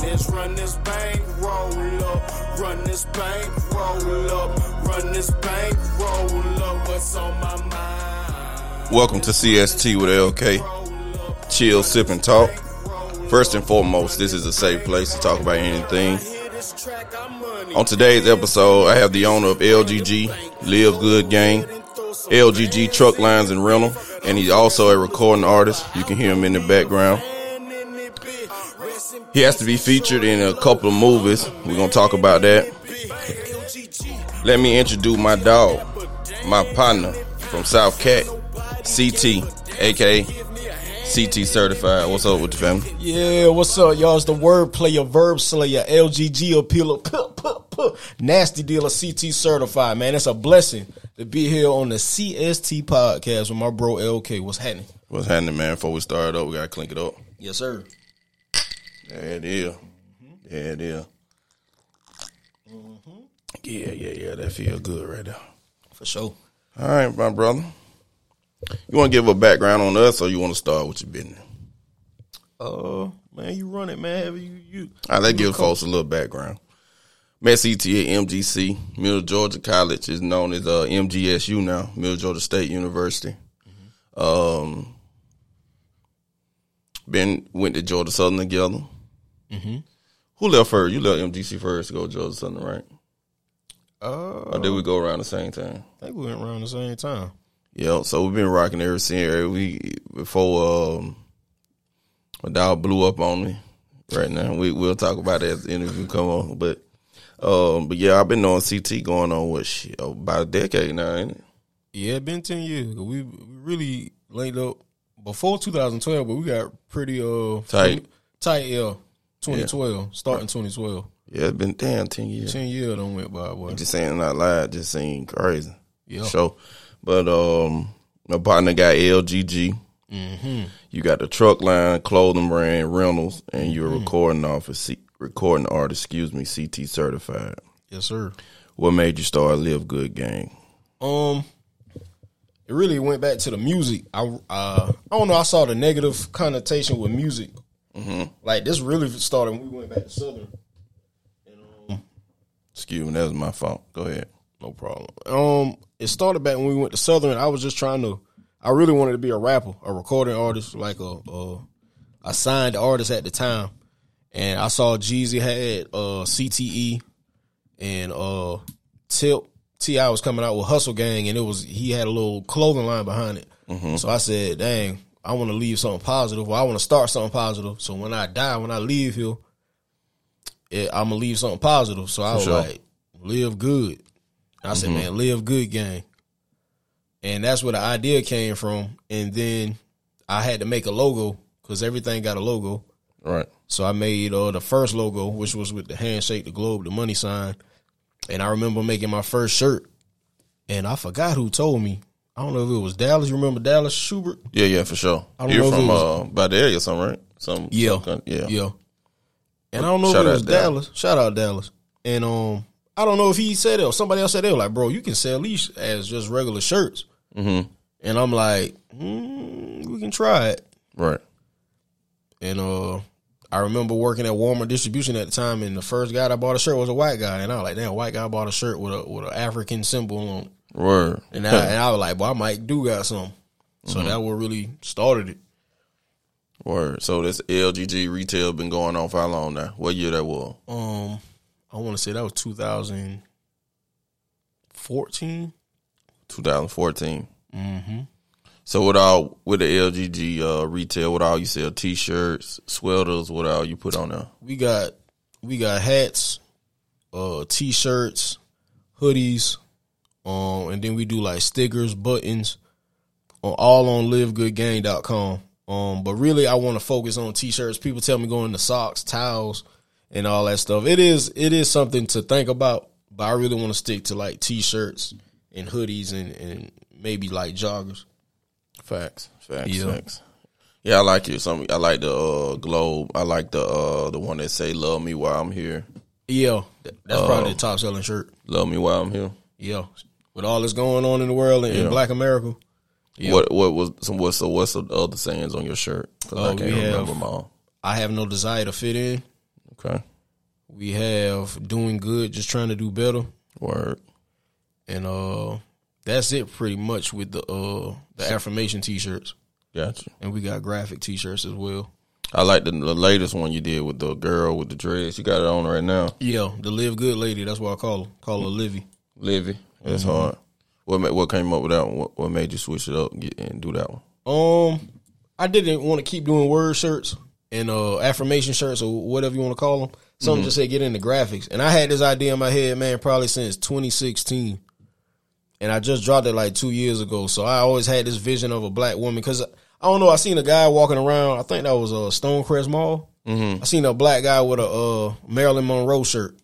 Run this bank, roll up. Run this bank, roll up. Run this bank, roll up. What's on my mind? Welcome to CST with LK. Chill, sip, and talk. First and foremost, this is a safe place to talk about anything. On today's episode, I have the owner of LGG, Live Good Gang, LGG Truck Lines and Rental, and he's also a recording artist. You can hear him in the background. He has to be featured in a couple of movies. We're going to talk about that. Let me introduce my dog, my partner from South Cat, CT, aka CT certified. What's up with the family? Yeah, what's up, y'all? It's the word player, verb slayer, LGG appealer, puh, puh, puh, nasty dealer, CT certified, man. It's a blessing to be here on the CST podcast with my bro LK. What's happening? What's happening, man? Before we start up, we gotta clink it up. Yes, sir. There it is. Yeah, it is. Yeah, yeah, yeah. That feel good right there. For sure. All right, my brother. You want to give a background on us, or you want to start with your business? Uh, man, you run it, man. Have You, you. All right, let's give folks a little background. CT at MGC. Middle Georgia College is known as uh, MGSU now, Middle Georgia State University. Um, been went to Georgia Southern together. Mm-hmm. Who left first? You left MGC first to go Georgia Southern, right? Uh, Or did we go around the same time? I think we went around the same time. Yeah, so we've been rocking ever since. We before um, my dog blew up on me. Right now, we we'll talk about that as the interview come on. But um, but yeah, I've been on CT going on what shit about a decade now, ain't it? Yeah, it been ten years. We, we really laid up before 2012, but we got pretty uh Tight. tight. Yeah, 2012, starting 2012. Yeah, it's been damn ten years. Ten years don't went by. Boy. Just saying not loud, just seem crazy. Yeah. So, but um, my partner got LGG. Mm-hmm. You got the truck line, clothing brand, rentals, and you're Mm-hmm. recording office, C- recording artist. Excuse me, CT certified. Yes, sir. What made you start Live Good Gang? Um, it really went back to the music. I uh, I don't know. I saw the negative connotation with music. Mm-hmm. Like this really started when we went back to Southern. Excuse me, that was my fault. Go ahead. No problem. Um, it started back when we went to Southern. I was just trying to. I really wanted to be a rapper, a recording artist, like a a, a signed artist at the time. And I saw Jeezy had uh, CTE and uh, Tip Ti was coming out with Hustle Gang, and it was he had a little clothing line behind it. So I said, "Dang, I want to leave something positive. Or I want to start something positive. So when I die, when I leave here, it, I'm gonna leave something positive." So I was sure. like, "Live good." I said, man, live good gang. And that's where the idea came from. And then I had to make a logo because everything got a logo. Right. So I made uh, the first logo, which was with the handshake, the globe, the money sign. And I remember making my first shirt. And I forgot who told me. I don't know if it was Dallas. You remember Dallas Schubert? Yeah, yeah, for sure. I don't You're know from was- uh, by the area, or something, right? Some, Yeah. some yeah. Yeah. And I don't know Shout if it was Dallas. Dallas. Shout out Dallas. And um, I don't know if he said it or somebody else said it. Like, bro, you can sell these as just regular shirts. Mm-hmm. And I'm like, mm, we can try it. Right. And uh, I remember working at Walmart distribution at the time, and the first guy that bought a shirt was a white guy, and I was like, damn, white guy bought a shirt with a with an African symbol on, it. Word. and I, and I was like, boy, I might do got something. So that what really started it. Word. So this LGG retail been going on for how long now? What year that was? Um, I want to say that was 2014. 2014. Mm-hmm. So with all with the LGG uh, retail, what all you sell? T-shirts, sweaters. What all you put on there? We got we got hats, uh, t-shirts, hoodies, um, and then we do like stickers, buttons, on all on livegoodgang.com. Um, but really I want to focus on t-shirts. People tell me go into socks, towels, and all that stuff. It is it is something to think about, but I really want to stick to like t-shirts and hoodies and, and maybe like joggers. Facts. Facts. Yeah. Facts. Yeah, I like it. Some I like the uh, globe. I like the uh, the one that say "Love me while I'm here." Yeah, th- that's probably the top selling shirt. Love me while I'm here. Yeah, with all that's going on in the world and in Yeah. Black America. Yeah. What what was some what's so what's the other sayings on your shirt? 'Cause Oh, I can't we have- remember them all. I have no desire to fit in. Okay. We have doing good, just trying to do better, Word. and uh, that's it pretty much with the uh the affirmation t-shirts, Gotcha. and we got graphic t-shirts as well. I like the, the latest one you did with the girl with the dreads. You got it on right now. Yeah, the live good lady. That's what I call her. Call her Livy. Livy. That's hard. What what came up with that one? What, what made you switch it up and, get, and do that one? Um, I didn't want to keep doing word shirts and uh affirmation shirts or whatever you want to call them. Something just said get into graphics, and I had this idea in my head, man, probably since 2016, and I just dropped it like two years ago. So I always had this vision of a black woman because I don't know. I seen a guy walking around. I think that was a uh, Stonecrest Mall. Mm-hmm. I seen a black guy with a uh, Marilyn Monroe shirt.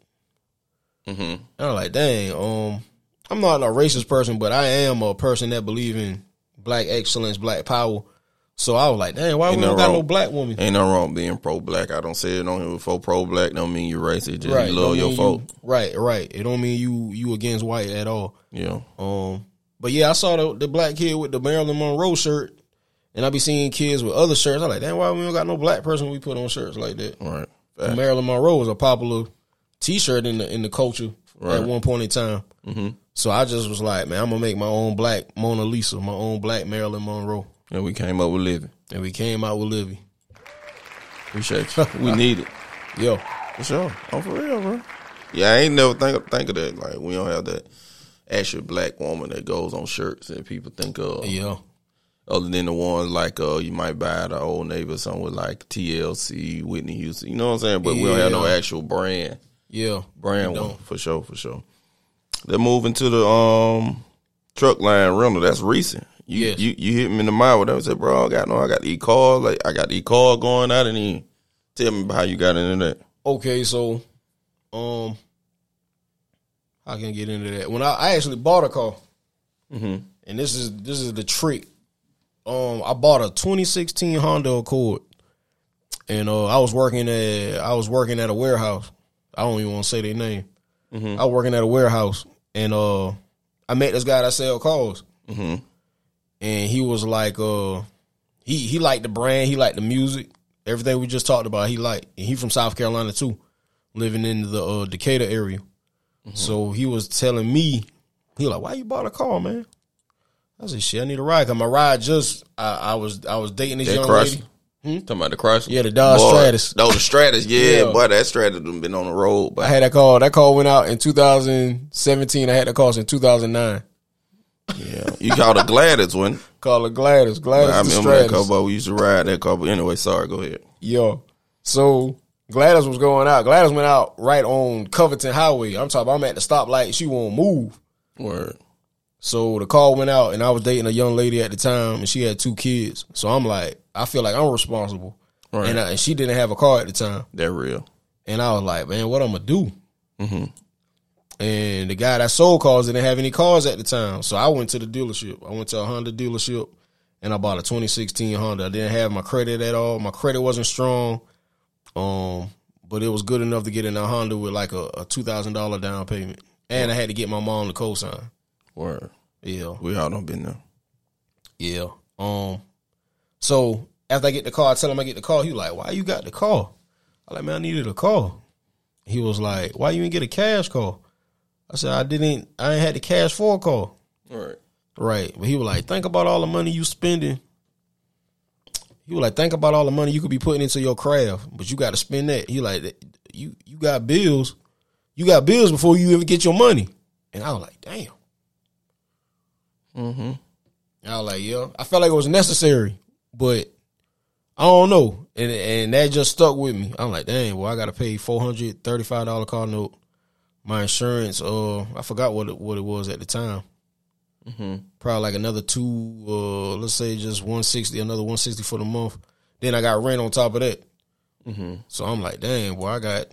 Mm-hmm. And I'm like, dang, um, I'm not a racist person, but I am a person that believe in black excellence, black power. So I was like, dang, why we Ain't don't no got no black woman? Ain't no wrong being pro black. I don't say it on here before pro black. Don't mean you're racist. Just Right, you love your folk. you- right, right. It don't mean you you against white at all. Yeah. Um, but yeah, I saw the, the black kid with the Marilyn Monroe shirt, and I be seeing kids with other shirts. I'm like, damn, why we don't got no black person we put on shirts like that? Right. Marilyn Monroe was a popular T-shirt in the in the culture Right. at one point in time. Mm-hmm. So I just was like, man, I'm gonna make my own black Mona Lisa, my own black Marilyn Monroe, And we came up with Livy. and we came out with Livy. Appreciate you. we need it. Yo, For sure. Oh, for real, bro. Yeah, I ain't never think of, think of that. Like we don't have that actual black woman that goes on shirts that people think of. yeah, Other than the ones like uh you might buy at our old neighbor something with like TLC, Whitney Houston. You know what I'm saying? But we don't have no actual brand. yeah, Brand one. For sure, for sure. They're moving to the um truck line rental. That's recent. You Yes. you, you hit me in the mind with that. I said, bro, I got no I got e car, like I got e car going out and then tell me how you got into that. Okay, so, um, I can get into that? When I, I actually bought a car, Mm-hmm. and this is this is the trick. Um, I bought a 2016 Honda Accord, and uh, I was working at I was working at a warehouse. I don't even want to say their name. I was working at a warehouse, and uh, I met this guy that sell cars, Mm-hmm. and he was like, uh, he he liked the brand, he liked the music, everything we just talked about. He liked, and he from South Carolina too, living in the uh, Decatur area. So he was telling me, he like, why you bought a car, man? I said, shit, I need a ride. Cause my ride just, I, I was I was dating this That young lady. Hmm? Talking about the Chrysler? Yeah, the Dodge Boy, Stratus. No, the Stratus. Yeah, Yeah. boy, that Stratus been on the road. But I had that car. That car went out in 2017. I had that car in 2009. yeah, you called a Gladys one. Called a Gladys. Gladys I the remember that Stratus. car, but we used to ride that car. But anyway, sorry. Go ahead. Yo. So Gladys was going out. Gladys went out right on Covington Highway. I'm talking I'm at the stoplight. She won't move. Word. So the call went out and I was dating a young lady at the time and she had two kids. So I'm like, I feel like I'm responsible. Right. And, I, and she didn't have a car at the time. That real. And I was like, man, what I'm gonna do? Mm-hmm. And the guy that sold cars didn't have any cars at the time. So I went to the dealership. I went to a Honda dealership and I bought a 2016 Honda. I didn't have my credit at all. My credit wasn't strong. Um, but it was good enough to get in a Honda with like a, a two thousand dollar down payment. And I had to get my mom to co-sign. Word. Yeah. We all done been there. Yeah. Um. So after I get the car, I tell him I get the car. He like, "Why you got the car?" I like, "Man, I needed a car." He was like, "Why you didn't get a cash car?" I said, "I didn't. I ain't had the cash for a car." Right. Right. But he was like, "Think about all the money you spending." He was like, "Think about all the money you could be putting into your craft, but you got to spend that." He like, "You you got bills. You got bills before you even get your money." And I was like, "Damn." Mm-hmm. I was like, yeah. I felt like it was necessary, but I don't know. And and that just stuck with me. I'm like, dang, well, I gotta pay four hundred thirty five dollar car note. My insurance, uh, I forgot what it, what it was at the time. Mm-hmm. Probably like another two, uh, let's say just one sixty, another one sixty for the month. Then I got rent on top of that. Mm-hmm. So I'm like, dang, well, I got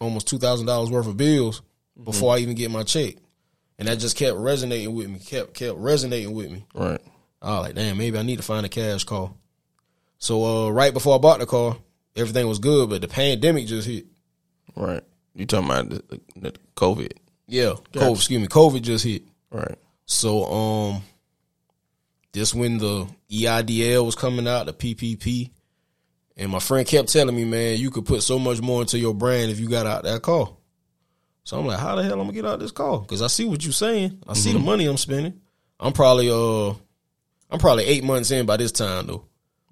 almost two thousand dollars worth of bills before I even get my check, and that just kept resonating with me. Kept kept resonating with me. Right. I was like, damn, maybe I need to find a cash car. So uh, right before I bought the car, everything was good, but the pandemic just hit. Right. You talking about the, the COVID? Yeah, COVID, excuse me, COVID just hit. Right. So um, this when the EIDL was coming out, the PPP, And my friend kept telling me, man, you could put so much more into your brand if you got out that car. So I'm like, how the hell I'm gonna get out of this car? Because I see what you're saying. I see the money I'm spending. I'm probably uh, I'm probably eight months in by this time though.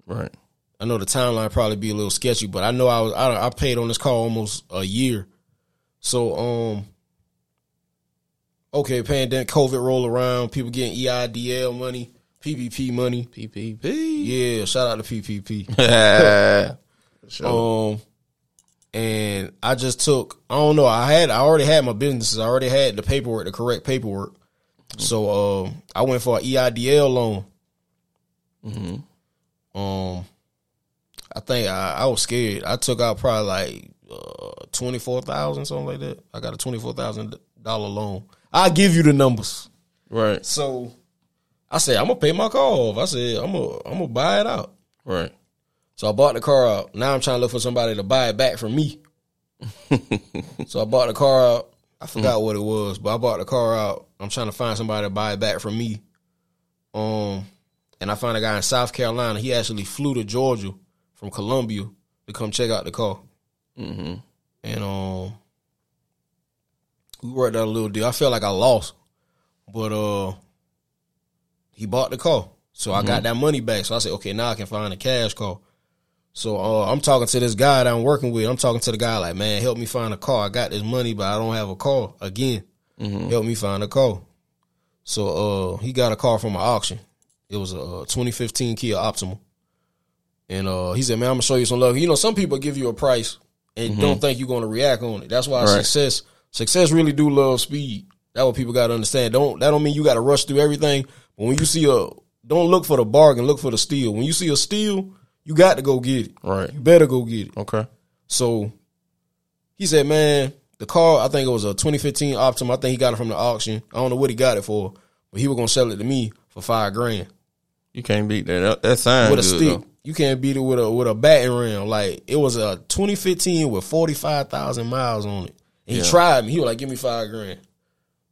Right. I know the timeline probably be a little sketchy, but I know I was I, I paid on this car almost a year. So um, okay, pandemic, COVID roll around, people getting EIDL money, PPP money. PPP. Yeah, shout out to PPP. sure. Um, and I just took. I don't know. I had. I already had my businesses. I already had the paperwork, the correct paperwork. So um, I went for an EIDL loan. Um, I think I, I was scared. I took out probably like uh, twenty four thousand, something like that. I got a twenty four thousand dollar loan. I'll give you the numbers. right. So I said I'm gonna pay my car off. I said I'm gonna I'm gonna buy it out. Right. So I bought the car out. Now I'm trying to look for somebody to buy it back from me. so I bought the car out. I forgot what it was, but I bought the car out. I'm trying to find somebody to buy it back from me. Um, and I found a guy in South Carolina. He actually flew to Georgia from Columbia to come check out the car. Mm-hmm. And um, we worked out a little deal. I felt like I lost, but uh, he bought the car, so I got that money back. So I said, okay, now I can find a cash car. So uh, I'm talking to this guy that I'm working with. I'm talking to the guy like, man, help me find a car. I got this money, but I don't have a car again. Help me find a car. So uh, he got a car from an auction. It was a uh, 2015 Kia Optima. And uh, he said, "Man, I'm gonna show you some love. You know, some people give you a price and don't think you're gonna react on it. That's why Right. success success really do love speed. That's what people got to understand. Don't that don't mean you got to rush through everything. But when you see a, don't look for the bargain. Look for the steal. When you see a steal, you got to go get it. Right. You better go get it. Okay. So he said, man, the car, I think it was a 2015 Optima. I think he got it from the auction. I don't know what he got it for, but he was gonna sell it to me for five grand You can't beat that. That, sounds with a good, stick. though. You can't beat it with a with a batting ram. Like it was a 2015 with 45,000 miles on it. And he tried me. He was like, "Give me five grand."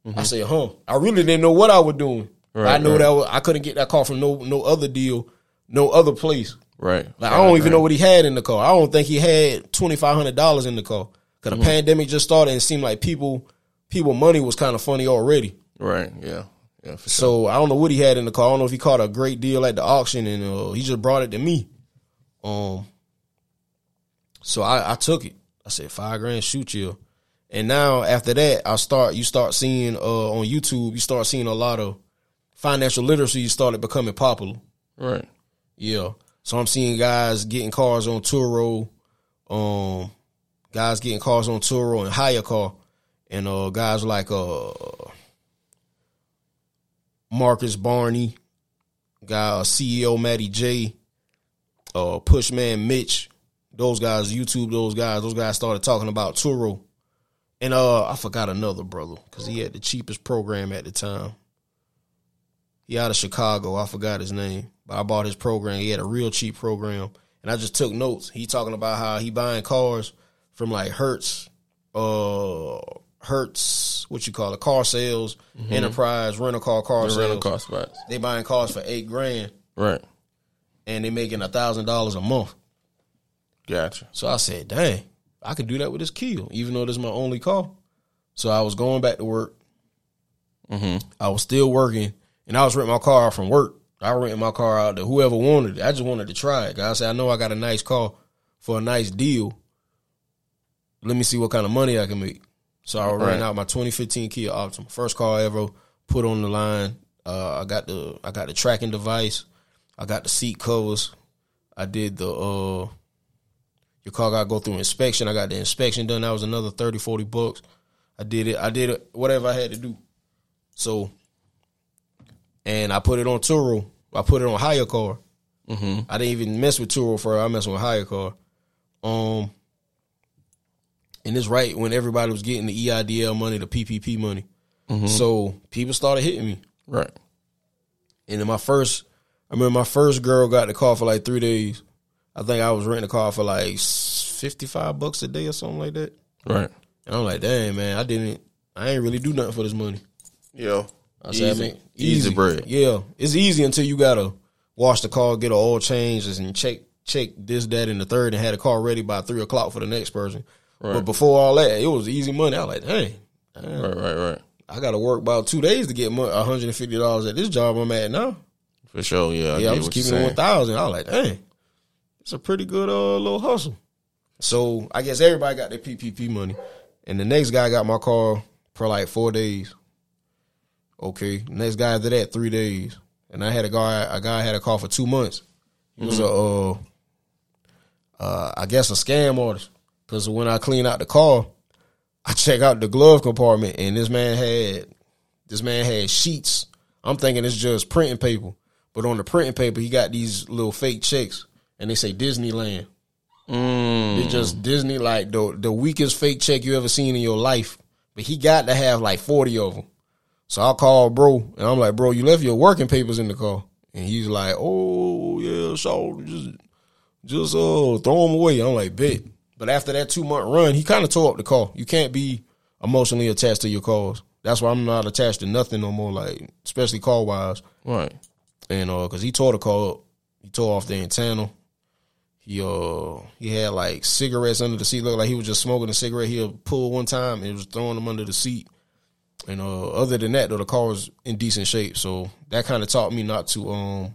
Mm-hmm. I said, "Huh." I really didn't know what I was doing. Right, I know right. that was, I couldn't get that car from no no other deal, no other place. Right. Like I don't even know what he had in the car. I don't think he had twenty five hundred dollars in the car. Cause Mm-hmm. the pandemic just started and it seemed like people people money was kind of funny already. Right. Yeah. Yeah. For sure. So I don't know what he had in the car. I don't know if he caught a great deal at the auction and uh, he just brought it to me. Um. So I, I took it. I said five grand, shoot you. And now after that, I start. You start seeing uh, on YouTube. You start seeing a lot of financial literacy. started becoming popular. Right. Yeah. So I'm seeing guys getting cars on Turo, um, guys getting cars on Turo and HyreCar, and uh, guys like uh, Marcus Barney, guy uh, CEO Matty J, uh, Pushman Mitch, those guys YouTube, those guys, those guys started talking about Turo, and uh, I forgot another brother because he had the cheapest program at the time. He out of Chicago. I forgot his name, but I bought his program. He had a real cheap program, and I just took notes. He talking about how he buying cars from like Hertz, uh, Hertz, what you call it, car sales, enterprise, rental car, car The sales. rental car spots. They buying cars for eight grand, Right. and they making a thousand dollars a month. Gotcha. So I said, dang, I could do that with this Kia, even though this is my only car. So I was going back to work. I was still working, and I was renting my car out from work. I rented my car out to whoever wanted it. I just wanted to try it. I said, I know I got a nice car for a nice deal. Let me see what kind of money I can make. So I renting Right. out my 2015 Kia Optima, first car I ever put on the line. Uh, I got the I got the tracking device. I got the seat covers. I did the uh your car got to go through inspection. I got the inspection done. That was another 30, 40 bucks. I did it. I did it, whatever I had to do. So, and I put it on Turo. I put it on HyreCar. Mm-hmm. I didn't even mess with Turo for I messed with HyreCar. Um, and it's right when everybody was getting the E EIDL money, the PPP money. So people started hitting me. Right. And in my first, I remember my first girl got the car for like three days. I think I was renting a car for like fifty five bucks a day or something like that. Right. And I'm like, dang man, I didn't, I ain't really do nothing for this money. Yeah. I said, Easy. I mean, Easy bread. Yeah, it's easy until you gotta wash the car, get an oil change, and check check this, that, and the third, and had a car ready by three o'clock for the next person. But before all that, it was easy money. I was like, hey, Right, right, right. I got to work about two days to get one hundred and fifty dollars at this job I'm at now. For sure. Yeah. I Yeah, I get was what keeping it thousand. I was like, dang, it's a pretty good uh, little hustle. So I guess everybody got their PPP money, and the next guy got my car for like four days. Okay, next guy after that three days, and I had a guy. A guy had a car for two months. He was a, uh, uh, I guess a scam artist. Because when I clean out the car, I check out the glove compartment, and this man had this man had sheets. I'm thinking it's just printing paper, but on the printing paper, he got these little fake checks, and they say Disneyland. Mm. It's just Disney, like the the weakest fake check you ever seen in your life. But he got to have like forty of them. So I called bro, and I'm like, bro, you left your working papers in the car, and he's like, oh yeah, so just just uh throw them away. I'm like, bet. But after that two month run, he kind of tore up the car. You can't be emotionally attached to your cars. That's why I'm not attached to nothing no more, like especially car wise. Right. And uh, cause he tore the car up, he tore off the antenna. He uh he had like cigarettes under the seat. Looked like he was just smoking a cigarette. He'll pull one time and was throwing them under the seat. And uh, other than that, though, the car was in decent shape. So that kind of taught me not to um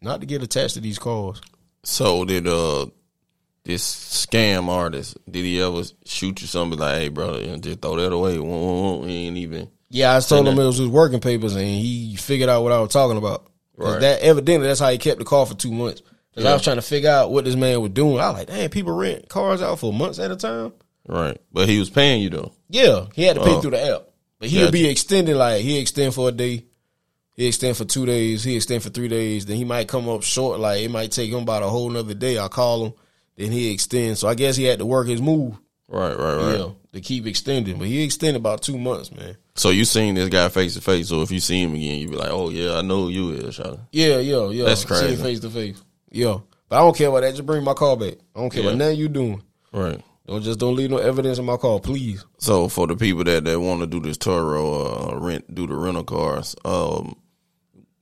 not to get attached to these cars. So did uh this scam artist did he ever shoot you something like, hey brother, just throw that away? He ain't even. Yeah, I told him that- it was his working papers, and he figured out what I was talking about. Right. That evidently that's how he kept the car for two months. 'Cause I Yeah. was trying to figure out what this man was doing. I was like, damn, people rent cars out for months at a time. Right. But he was paying you though. Yeah, he had to pay Oh. through the app, but he'll Gotcha. be extending. Like he extend for a day, he extend for two days, he extend for three days. Then he might come up short. Like it might take him about a whole nother day. I call him, then he extend. So I guess he had to work his move. Right, right, right. Yeah, to keep extending, but he extended about two months, man. So you seen this guy face to face. So if you see him again, you be like, oh yeah, I know who you is, Shawty. Yeah, yeah, yeah. That's See crazy. him face to face. Yeah, but I don't care about that. Just bring my car back. I don't care Yeah. about nothing you doing. Right. Don't just don't leave no evidence in my car, please. So for the people that, that want to do this Turo uh, rent, do the rental cars, um,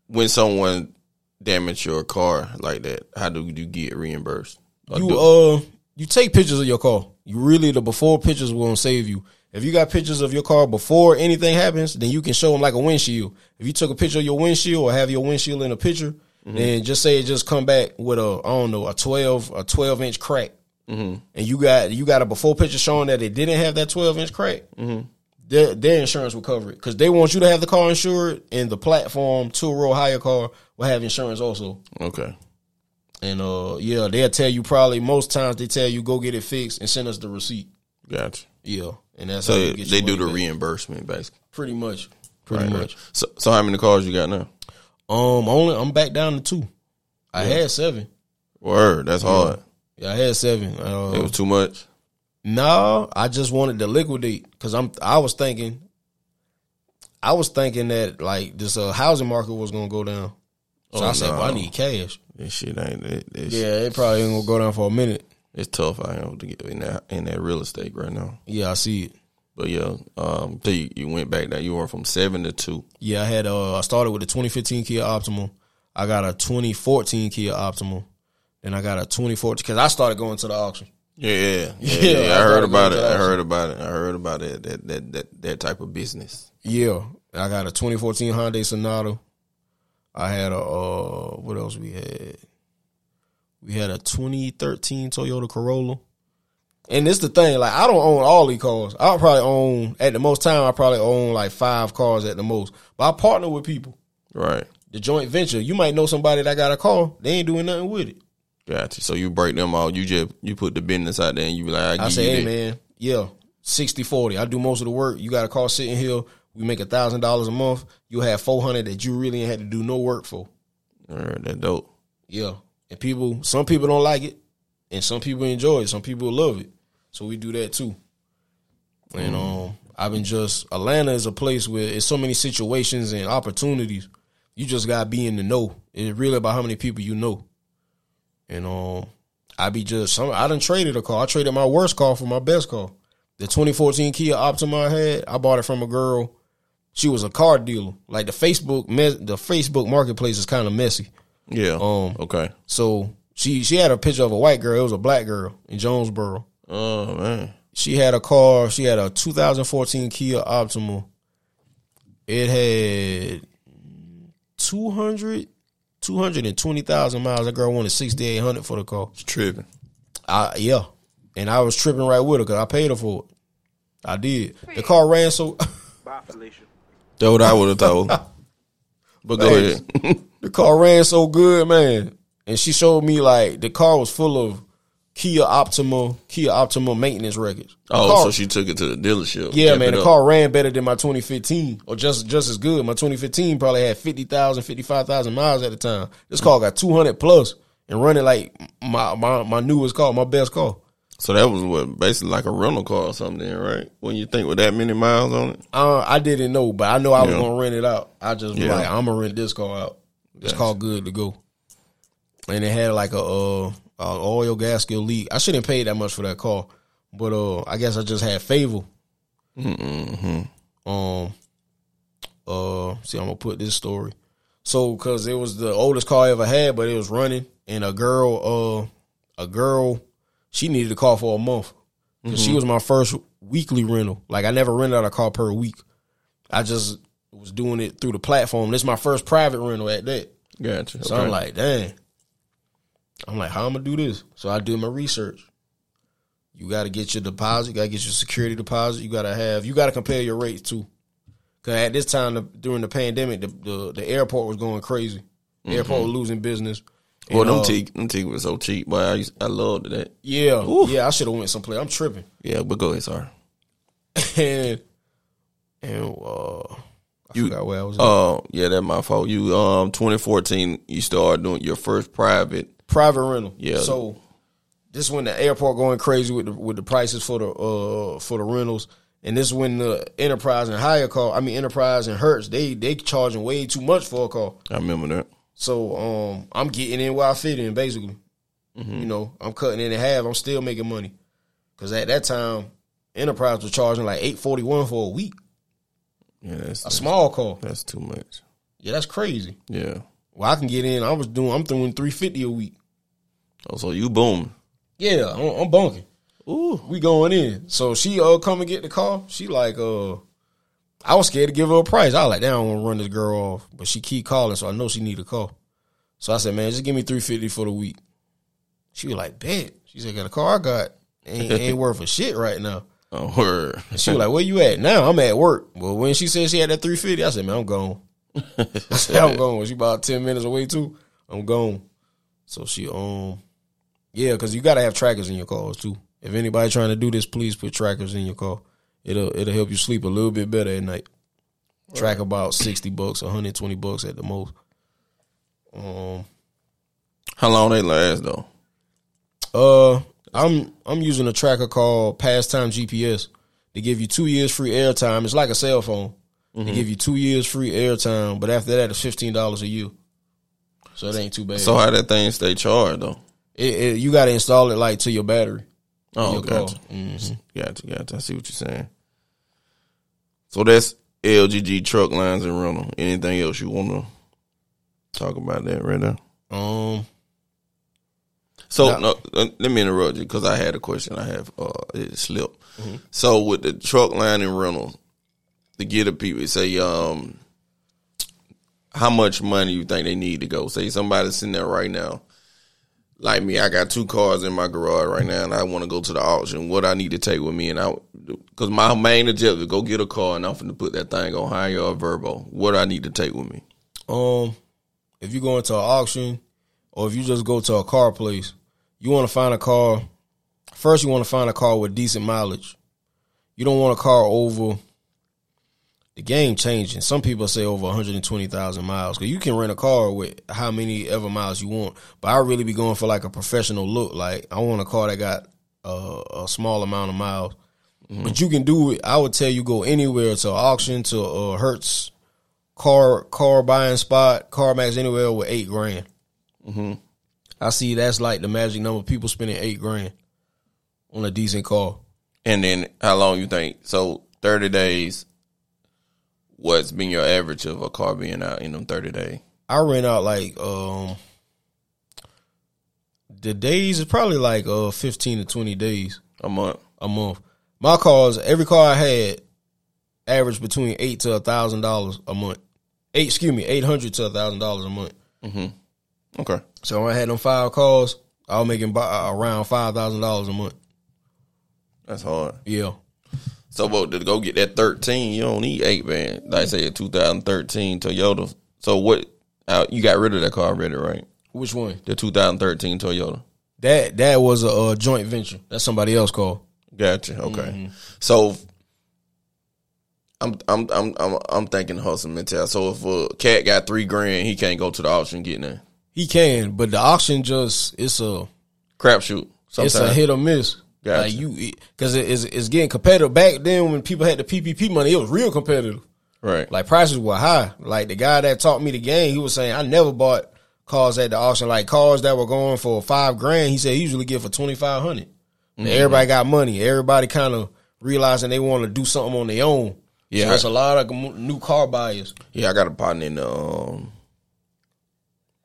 when someone damage your car like that, how do you get reimbursed? Or You do- uh, you take pictures of your car. You really the before pictures will save you. If you got pictures of your car before anything happens, then you can show them like a windshield. If you took a picture of your windshield or have your windshield in a picture, then just say it just come back with a I don't know a twelve a twelve inch crack, and you got you got a before picture showing that it didn't have that twelve inch crack. Their, their insurance will cover it because they want you to have the car insured, and the platform Turo HyreCar will have insurance also. okay. And uh, yeah, they'll tell you probably most times they tell you go get it fixed and send us the receipt. Gotcha. Yeah, and that's So how get they do the back. reimbursement basically. pretty much, pretty Right, much. right. So, so how many cars you got now? Um, only I'm back down to two. I had seven. Word, that's hard. Yeah, I had seven. It Uh, was too much. no, I just wanted to liquidate because I'm. I was thinking, I was thinking that like this uh, housing market was gonna go down. So Oh, I said, no. well, I need cash. This shit ain't. It, this Yeah, it probably ain't gonna go down for a minute. it's tough out here to get in that in that real estate right now. Yeah, I see it. But yeah, um, so you, you went back that You went from seven to two. Yeah, I had uh I started with a 2015 Kia Optima. I got a 2014 Kia Optima. Then I got a 2014 because I started going to the auction. Yeah, yeah, yeah. Yeah, yeah, I I heard about it. I heard about it. I heard about it. That that that that type of business. Yeah, I got a 2014 Hyundai Sonata. I had a uh what else we had? We had a 2013 Toyota Corolla. And this the thing, like I don't own all these cars. I'll probably own at the most time I probably own like five cars at the most. But I partner with people. Right. The joint venture. You might know somebody that got a car. They ain't doing nothing with it. Gotcha. So you break them all. You just you put the business out there, and you be like, I, I say, you hey that. man, yeah, 60 40. I do most of the work. You got a car sitting here. We make a thousand dollars a month. You have four hundred that you really ain't had to do no work for. Alright, that dope. Yeah, and people, some people don't like it, and some people enjoy it. Some people love it. So we do that too. And um, I've been just Atlanta is a place where it's so many situations and opportunities. You just gotta be in the know. It's really about how many people you know. And um, I be just some. I done traded a car. I traded my worst car for my best car. The 2014 Kia Optima I had, I bought it from a girl. She was a car dealer. Like the Facebook, mes- the Facebook marketplace is kind of messy. Yeah. Um, okay. So She she had a picture of a white girl. It was a black girl in Jonesboro. Oh man. She had a car. She had a 2014 Kia Optima. It had 200, 220,000 miles. That girl wanted 6,800 for the car. It's tripping. I, yeah. And I was tripping right with her because I paid her for it. I did. The car ran so. Bye, Felicia. That's what I would have told. but go ahead. the car ran so good, man. And she showed me like the car was full of Kia Optima, Kia Optima maintenance records. The oh, car- so she took it to the dealership. Yeah, man, the car ran better than my 2015, or just just as good. My 2015 probably had 50,000, 55,000 miles at the time. This car got 200 plus and running like my my my newest car, my best car. So that was what basically like a rental car or something, then, right? When you think with that many miles on it. Uh, I didn't know, but I know I was Yeah. gonna rent it out. I just was Yeah. like, I'm gonna rent this car out. This Gotcha. car good to go. And it had like a uh, a oil gasket leak. I shouldn't pay that much for that car, but uh, I guess I just had favor. Um, uh, see, I'm gonna put this story. So, cause it was the oldest car I ever had, but it was running, and a girl, uh, a girl, she needed a car for a month. 'Cause she was my first weekly rental. Like I never rented out a car per week. I just was doing it through the platform. This is my first private rental at that. Gotcha. So Okay. I'm like, dang. I'm like, how I'm gonna do this? So I do my research. You got to get your deposit. You got to get your security deposit. You got to have. You got to compare your rates too. Cause at this time the, during the pandemic, the, the the airport was going crazy. The airport was losing business. Well, And, them uh, tickets, them tickets were so cheap, but I used, I loved that. Yeah, Ooh. yeah. I should have went someplace. I'm tripping. Yeah, but go ahead, sorry. and and uh, I You- forgot where I was. Oh, yeah, that's my fault. You um 2014, you started doing your first private. Private rental. Yeah. So this is when the airport going crazy with the with the prices for the uh for the rentals. And this is when the enterprise and HyreCar, I mean enterprise and Hertz, they they charging way too much for a car. I remember that. So um I'm getting in where I fit in basically. You know, I'm cutting it in half. I'm still making money. Cause at that time, enterprise was charging like eight forty one for a week. Yeah, that's A small car. that's too much. Yeah, that's crazy. Yeah. Well, I can get in. I was doing. I'm doing three fifty a week. Oh, so you boom. Yeah, I'm, I'm bunking. Ooh. We going in. So she uh come and get the car. She like uh I was scared to give her a price. I was like, damn, I don't want to run this girl off. But she keep calling, so I know she need a car. So I said, man, just give me three fifty for the week. She was like, bet. She said, got a car I got ain't, ain't worth a shit right now. Oh, her. And she was like, where you at? Now I'm at work. Well, when she said she had that three fifty, I said, man, I'm gone. I said, I'm gone. She about ten minutes away too. I'm gone. So she um yeah, because you gotta have trackers in your cars too. If anybody trying to do this, please put trackers in your car. It'll it'll help you sleep a little bit better at night. Track about sixty bucks, one hundred twenty bucks at the most. Um, How long they last though? uh, I'm I'm using a tracker called PassTime GPS. They give you two years free airtime. It's like a cell phone. They give you two years free airtime, but after that, it's fifteen dollars a year. So it ain't too bad. So how that thing stay charged though? It, it, you got to install it like to your battery. Oh, your gotcha. Gotcha, gotcha. I see what you're saying. So that's LGG truck lines and rental. Anything else you want to talk about that right now? Um, So No. uh, let me interrupt you because I had a question. I have uh, it slipped. So with the truck line and rental, to get the people say, um, how much money you think they need to go? Say somebody's sitting there right now, like me. I got two cars in my garage right now, and I want to go to the auction. What I need to take with me, and I because my main objective go get a car, and I'm to put that thing on hire or verbo. What I need to take with me? um, if you go into an auction or if you just go to a car place, you want to find a car. First, you want to find a car with decent mileage. You don't want a car over. The game changing. Some people say over 120,000 miles because you can rent a car with how many ever miles you want. But I really be going for like a professional look. Like I want a car that got uh, a small amount of miles. But you can do it. I would tell you go anywhere to auction to uh, Hertz car car buying spot, CarMax anywhere with eight grand. I see that's like the magic number. People spending eight grand on a decent car. And then how long you think? So thirty days. What's been your average of a car being out in them thirty days? I rent out like um The days is probably like uh fifteen to twenty days A month. a month. My cars, every car I had, averaged between eight to a thousand dollars a month. Eight, excuse me, eight hundred to a thousand dollars a month. Okay. So when I had them five cars, I was making about, around five thousand dollars a month. That's hard. Yeah, So, but to go get that 13, you don't need eight, man. Like I say, a 2013 Toyota. So, what, uh, you got rid of that car already, right? which one? The 2013 Toyota. That that was a, uh joint venture. That's somebody else called. Gotcha. Okay. So, I'm I'm I'm I'm I'm thinking hustle mentality. So if a cat got three grand, he can't go to the auction getting get that He can, but the auction just it's a crapshoot. Sometimes. it's a hit or miss. Gotcha. Like you, because it, it's it's getting competitive. Back then, when people had the PPP money, it was real competitive. right. Like prices were high. Like the guy that taught me the game, he was saying I never bought cars at the auction. Like cars that were going for five grand, he said he usually get for twenty five hundred. Everybody got money. Everybody kind of realizing they want to do something on their own. Yeah. so it's a lot of new car buyers. Yeah, I got a partner in the um,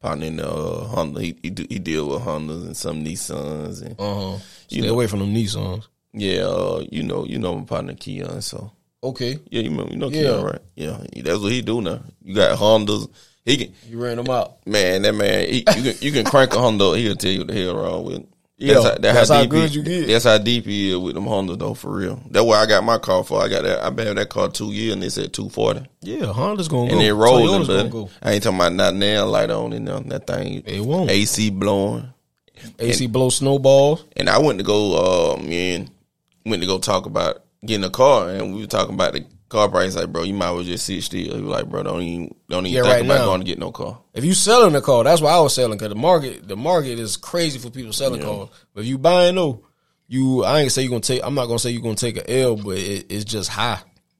partner in the uh, Honda. He he, do, he deal with Hondas and some Nissans and Uh huh. Stay know- away from them Nissans. yeah, uh, you know you know my partner Keon. So Okay, yeah, you know you know Yeah. Keon, right? Yeah, that's what he do now. You got Hondas. He can you ran them out. man, that man. He, you can you can crank a Honda. He'll tell you what the hell wrong with. It. Yeah, that's how good he- you get. That's how deep he is with them Honda though, for real. That's why I got my car for. I got that. I've been having that car two years and they said two forty. Yeah, Honda's gonna And go. it rolling, but go. I ain't talking about not nail light on in there. That thing, It won't. AC blowing. AC blow snowballs. And I went to go, uh, man, went to go talk about getting a car, and we were talking about the car price. Like, bro, you might as well just sit still. He was like, bro, don't even, don't even Yeah, think right about now. going to get no car. If you selling a car, that's why I was selling because the market, the market is crazy for people selling cars. But if you buying though, you I ain't gonna say you gonna take. I'm not gonna say you gonna take a L, but it, it's just high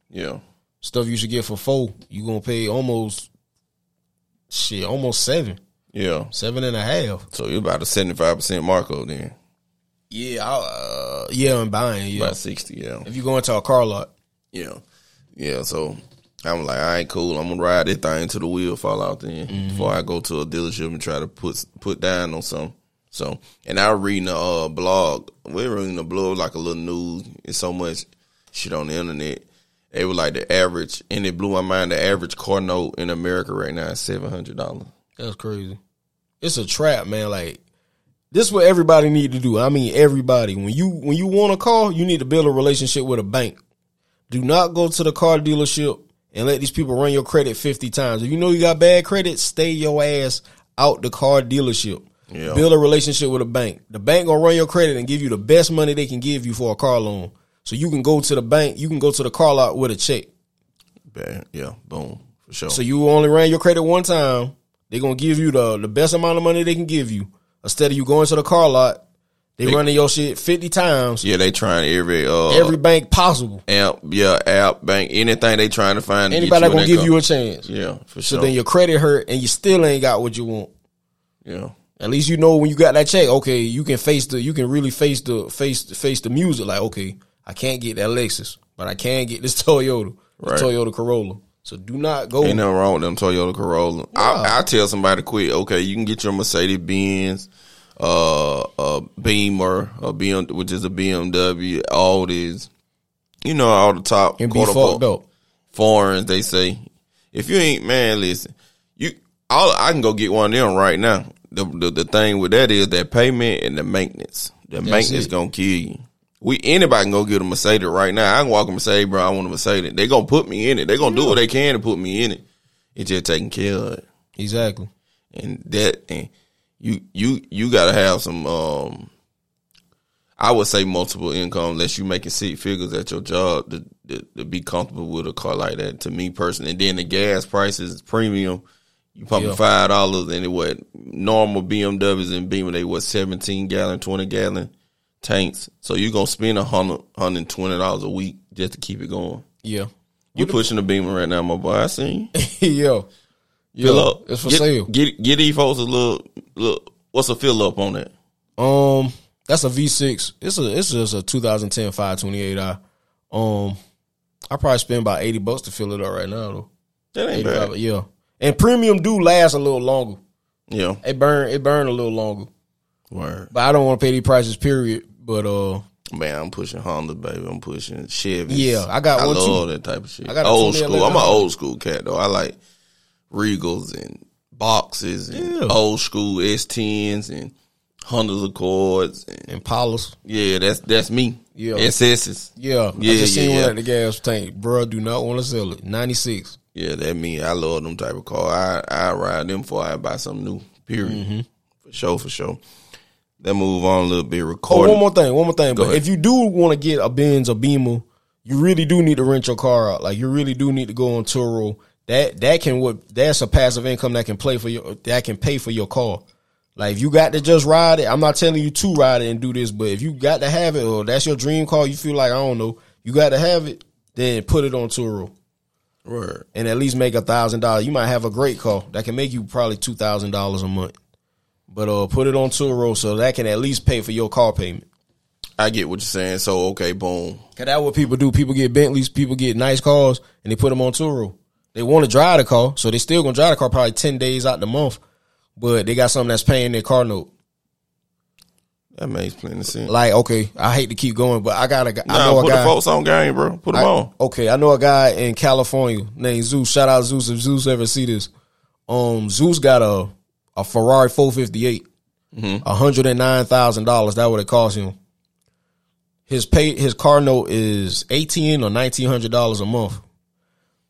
Yeah, stuff you should get for four. You gonna pay almost shit, almost seven, yeah. seven and a half. So you're about a seventy five percent Marco then, Yeah, I, uh, yeah, I'm buying. Yeah, about sixty. Yeah, if you go into a car lot, yeah, yeah. So I'm like, I ain't cool. I'm gonna ride this thing till the wheel fall out then Mm-hmm. before I go to a dealership and try to put put down on something. So, and I was reading a uh, blog. We're reading a blog like a little news. It's so much shit on the internet. It was like the average, and it blew my mind. The average car note in America right now is seven hundred dollars. That's crazy. It's a trap, man. Like this, is what everybody need to do. I mean, everybody. When you when you want a car, you need to build a relationship with a bank. Do not go to the car dealership and let these people run your credit fifty times. If you know you got bad credit, stay your ass out the car dealership. Yeah. Build a relationship with a bank. The bank gonna run your credit and give you the best money they can give you for a car loan. So you can go to the bank, you can go to the car lot with a check. Yeah, boom for sure. So you only ran your credit one time. They're gonna give you the the best amount of money they can give you. Instead of you going to the car lot, they, running your shit fifty times. yeah, they trying every uh Every bank possible. app, yeah, app, bank, anything they trying to find. to Anybody you gonna give car. you a chance. yeah, for So sure. then your credit hurt and you still ain't got what you want. yeah, At least you know when you got that check, okay, you can face the you can really face the face face the music. Like, okay, I can't get that Lexus, but I can get this Toyota, this Right. Toyota Corolla. So do not go. Ain't nothing wrong with them Toyota Corolla. I, I tell somebody to quit. Okay, you can get your Mercedes Benz, uh, a Beamer, a BM, which is a BMW, all these, you know, all the top and be quote unquote, up. foreigns. They say, if you ain't man, listen, you, all I can go get one of them right now. The the, the thing with that is that payment and the maintenance. The maintenance it. gonna kill you. We anybody can go get a Mercedes right now. I can walk a Mercedes, bro. I want a Mercedes. They gonna put me in it. They gonna do what they can to put me in it. It's just taking care of it, Exactly. and that and you you you gotta have some. um I would say multiple income unless you making six figures at your job to, to, to be comfortable with a car like that. To me personally, and then the gas prices premium. You pumping Yeah. five dollars and it what normal BMWs and Beamer they what seventeen gallon, twenty gallon tanks. So you gonna spend a hundred hundred and twenty dollars a week just to keep it going. Yeah. You pushing the Beamer right now, my boy. I seen you. Yo, Fill up. It's for get, sale. Get get these folks a little look. What's a fill up on that? Um, that's a V6. It's a it's just a 2010 528i. Um, I probably spend about 80 bucks to fill it up right now though. That ain't bad. yeah. And premium do last a little longer. Yeah. It burn it burn a little longer. Word. But I don't want to pay these prices. Period. But uh, Man, I'm pushing Honda, baby. I'm pushing Chevy. Yeah, I got I one, too. love that type of shit. I got old school. I'm an old school cat though. I like Regals and boxes and Yeah. old school S10s and Honda Accords and Impalas. yeah, that's that's me. Yeah. SSs. Yeah, Yeah, I just seen yeah, one at the gas tank. Bruh, do not want to sell it. Ninety six. Yeah, that me. I love them type of car. I I ride them before I buy something new. Period. Mm-hmm. For sure, for sure. Then move on a little bit. Oh, Recording. one more thing. One more thing. But ahead. if you do want to get a Benz or Beamer, you really do need to rent your car out. Like you really do need to go on Turo. That that can what that's a passive income that can play for your that can pay for your car. Like if you got to just ride it, I'm not telling you to ride it and do this, but if you got to have it or that's your dream car, you feel like I don't know, you got to have it, then put it on Turo Word. and at least make a thousand dollars. You might have a great car that can make you probably two thousand dollars a month. But uh, put it on Turo so that can at least pay for your car payment. I get what you're saying. So okay, boom. Cause that's what people do. People get Bentleys, people get nice cars, and they put them on Turo. They want to drive the car, so they still gonna drive the car probably ten days out the month, but they got something that's paying their car note. That makes plenty of sense. Like, okay, I hate to keep going, but I got a guy. I Nah, know a put guy. the folks on game, bro. Put them I- on. okay, I know a guy in California named Zeus. Shout out Zeus if Zeus ever see this. Um, Zeus got a a Ferrari 458, hundred and nine thousand dollars. That would it cost him. His pay his car note is eighteen or nineteen hundred dollars a month,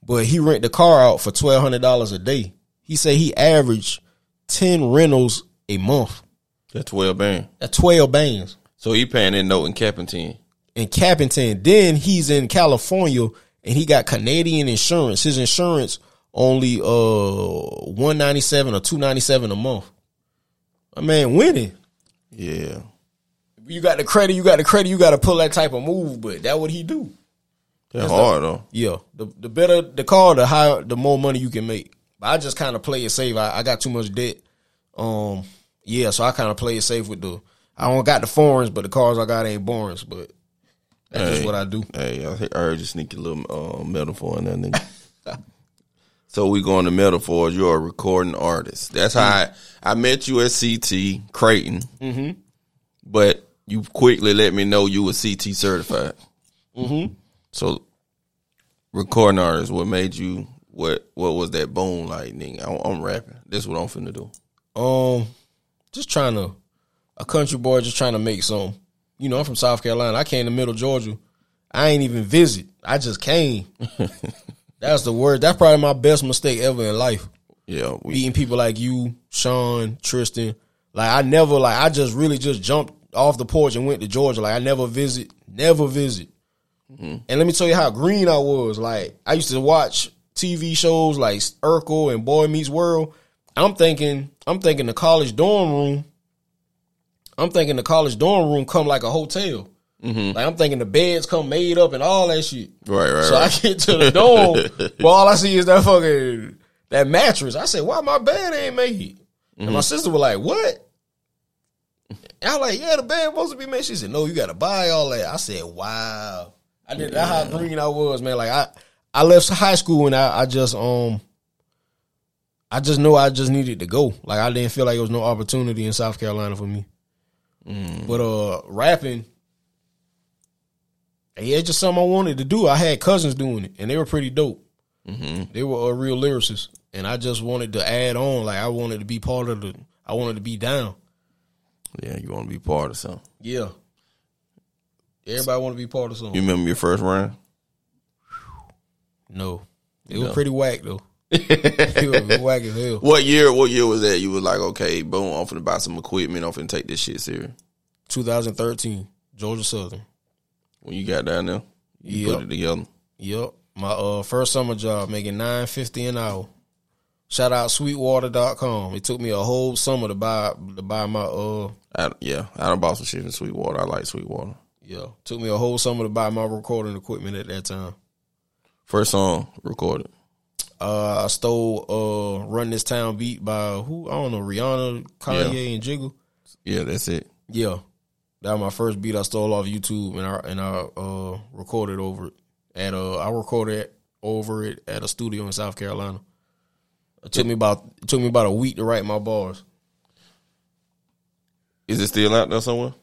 but he rent the car out for twelve hundred dollars a day. He said he averaged ten rentals a month. That's twelve band. That's twelve bands So he paying that note in capping ten. in Cappington. Then he's in California and he got Canadian insurance. His insurance only uh one ninety seven or two ninety seven a month. My man winning. Yeah. You got the credit, you got the credit, you got to pull that type of move, but that what he do. That's hard though. Yeah, the the better the car, the higher, the more money you can make. But I just kind of play it safe. I, I got too much debt. Um, yeah, so I kind of play it safe with the. I don't got the foreigns, but the cars I got ain't borings. But that's just what I do. Hey, I heard you sneaky little uh, metaphor in there, nigga. so we going to metaphors. You're a recording artist. That's how I, I met you at CT Creighton. Mm-hmm. But you quickly let me know you were CT certified. Mm-hmm. So recording artist, what made you? What what was that boom like, nigga? I'm, I'm rapping. This what I'm finna do. Um, just trying to a country boy, just trying to make some. You know, I'm from South Carolina. I came to Middle Georgia. I ain't even visit. I just came. That's the word. That's probably my best mistake ever in life. Yeah, we Meeting people like you, Sean, Tristan. Like I never, like I just really just jumped off the porch and went to Georgia. Like I never visit, never visit. Mm-hmm. And let me tell you how green I was. Like I used to watch TV shows like Urkel and Boy Meets World. I'm thinking, I'm thinking the college dorm room. I'm thinking the college dorm room come like a hotel. Mm-hmm. Like I'm thinking the beds come made up and all that shit. right, right, So right. I get to the dorm, but all I see is that fucking that mattress. I said, "Why my bed ain't made?" And my mm-hmm. sister was like, "What?" And I was like, "Yeah, the bed supposed to be made." She said, "No, you got to buy all that." I said, "Wow." I did that how green I was, man. Like I, I left high school and I, I just um, I just knew I just needed to go. Like I didn't feel like there was no opportunity in South Carolina for me. But uh, rapping, yeah, it's just something I wanted to do. I had cousins doing it, and they were pretty dope. They were uh, real lyricists, and I just wanted to add on. Like I wanted to be part of the. I wanted to be down. yeah, you want to be part of something. Yeah. Everybody want to be part of something. You remember your first round? no, it was No. pretty whack though. it was whack as hell. What year? What year was that? You was like, okay, boom, I'm finna buy some equipment. I'm finna take this shit serious. 2013, Georgia Southern. When you got down there, you Yep. put it together. Yep. My uh first summer job making nine fifty an hour. Shout out sweetwater.com. It took me a whole summer to buy to buy my uh I, yeah, I done bought some shit in Sweetwater. I like Sweetwater. Yeah. Took me a whole summer to buy my recording equipment at that time. First song recorded. Uh I stole uh Run This Town beat by who I don't know, Rihanna, Kanye, and Jigga. Yeah, that's it. Yeah. That was my first beat I stole off YouTube and I and I uh recorded over it. At uh I recorded over it at a studio in South Carolina. It took me about it took me about a week to write my bars. Is it still out there somewhere?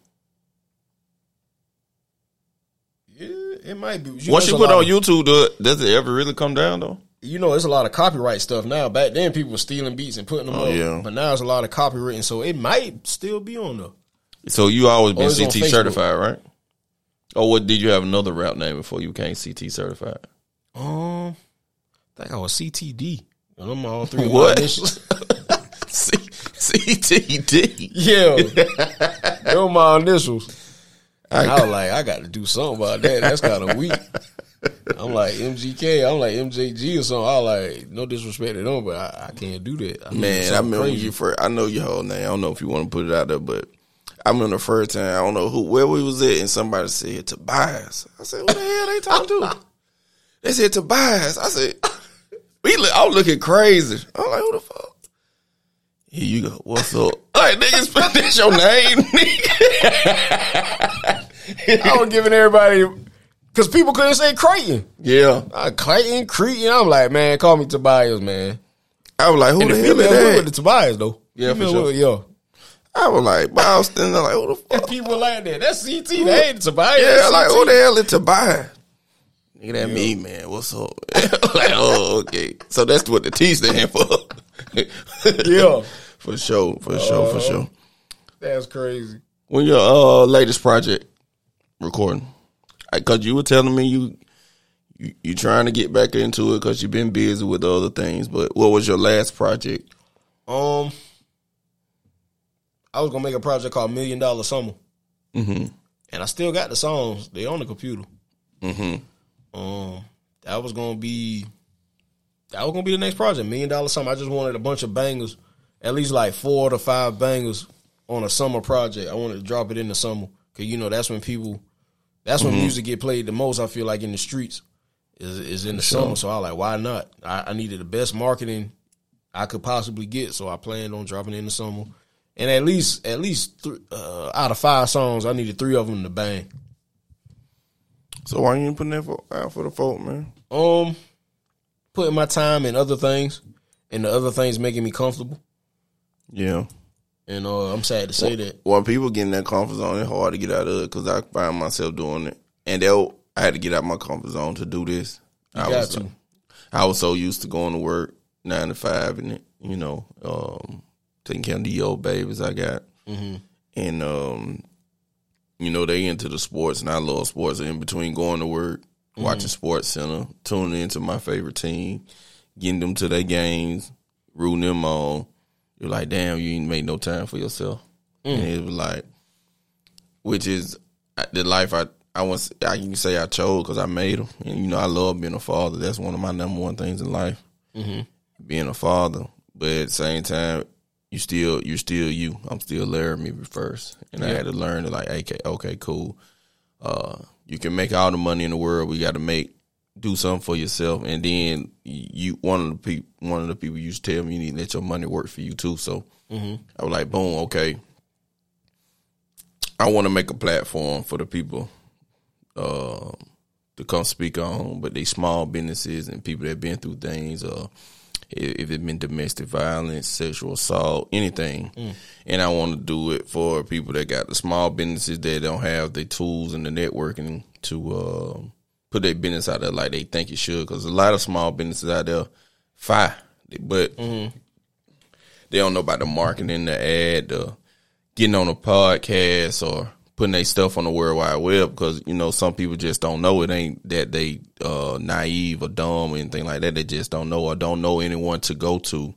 Yeah, it might be. Once know, you put on of- YouTube, do it, does it ever really come down though? you know, it's a lot of copyright stuff now. Back then, people were stealing beats and putting them Oh, up. yeah. But now it's a lot of copywritten, so it might still be on there. So you always been CT certified, right? Or what? Did you have another rap name before you became CT certified? Um, I think I was CTD. And I'm all three. What? C- CTD. yeah, they're my initials. I, was like, I got to do something about that. That's kind of weak. I'm like MGK. I'm like MJG or something. I was like, no disrespect at all, but I, I can't do that. I Man, I remember crazy. you first. I know your whole name. I don't know if you want to put it out there, but I remember the first time. I don't know who where we was at, and somebody said Tobias. I said, "What the hell they talking to?" They said Tobias. I said, "We look." I was looking crazy. I'm like, "Who the fuck?" Here you go. What's up? Like niggas, that's your name, nigga. I was giving everybody because people couldn't say Creighton. Yeah, Uh, Clayton, Creighton. I'm like, man, call me Tobias, man. I was like, "Who And the the hell is with the? Tobias though. Yeah, for sure. with- yeah. I was like, but I was standing like, "Who the fuck?" People like that. That's CT. They ain't Tobias. Yeah, like who the hell is Tobias? Nigga, that me, man. What's up? like, oh, okay. So that's what the T stand for. Yeah. for sure, for sure, for sure. That's crazy. When your uh latest project recording? Because you were telling me you you you trying to get back into it because you've been busy with other things. But what was your last project? Um, I was gonna make a project called Million Dollar Summer, Mm-hmm. and I still got the songs. They on the computer. Mm-hmm. Um, that was gonna be that was gonna be the next project, Million Dollar Summer. I just wanted a bunch of bangers, at least like four to five bangers on a summer project. I wanted to drop it in the summer because you know that's when people, that's when music get played the most. I feel like in the streets is is in the summer. So I was like, why not? I, I needed the best marketing I could possibly get, so I planned on dropping it in the summer. And at least at least th- uh, out of five songs, I needed three of them to bang. So why you ain't putting that for, out for the folk, man? Um, putting my time in other things, and the other things making me comfortable. Yeah. And uh, I'm sad to say that. when people get in that comfort zone, it's hard to get out of it because I find myself doing it. And they'll, I had to get out my comfort zone to do this. I got was, to. I was so used to going to work nine to five and you know, um, taking care of the old babies I got, Mm-hmm. and um, you know, they into the sports and I love sports. In between going to work, Mm-hmm. watching SportsCenter, tuning into my favorite team, getting them to their games, rooting them on. You're like, damn, you ain't made no time for yourself. Mm. And it was like, which is the life I I was I can say I chose because I made them, and you know I love being a father. That's one of my number one things in life, Mm-hmm. being a father. But at the same time, you still you're still you. I'm still Laramie first, and I had to learn to like, okay, okay, cool. Uh, you can make all the money in the world. We got to make do something for yourself, and then you one of the people one of the people used to tell me you need to let your money work for you too. So Mm-hmm. I was like, boom, okay. I want to make a platform for the people uh, to come speak on, but they small businesses and people that been through things, uh, if if it been domestic violence, sexual assault, anything. And I want to do it for people that got the small businesses that don't have the tools and the networking to uh, put their business out there like they think it should. Because a lot of small businesses out there, fire, but they don't know about the marketing, the ad, the getting on a podcast or putting their stuff on the World Wide Web because you know some people just don't know. It ain't that they uh, naive or dumb or anything like that. They just don't know or don't know anyone to go to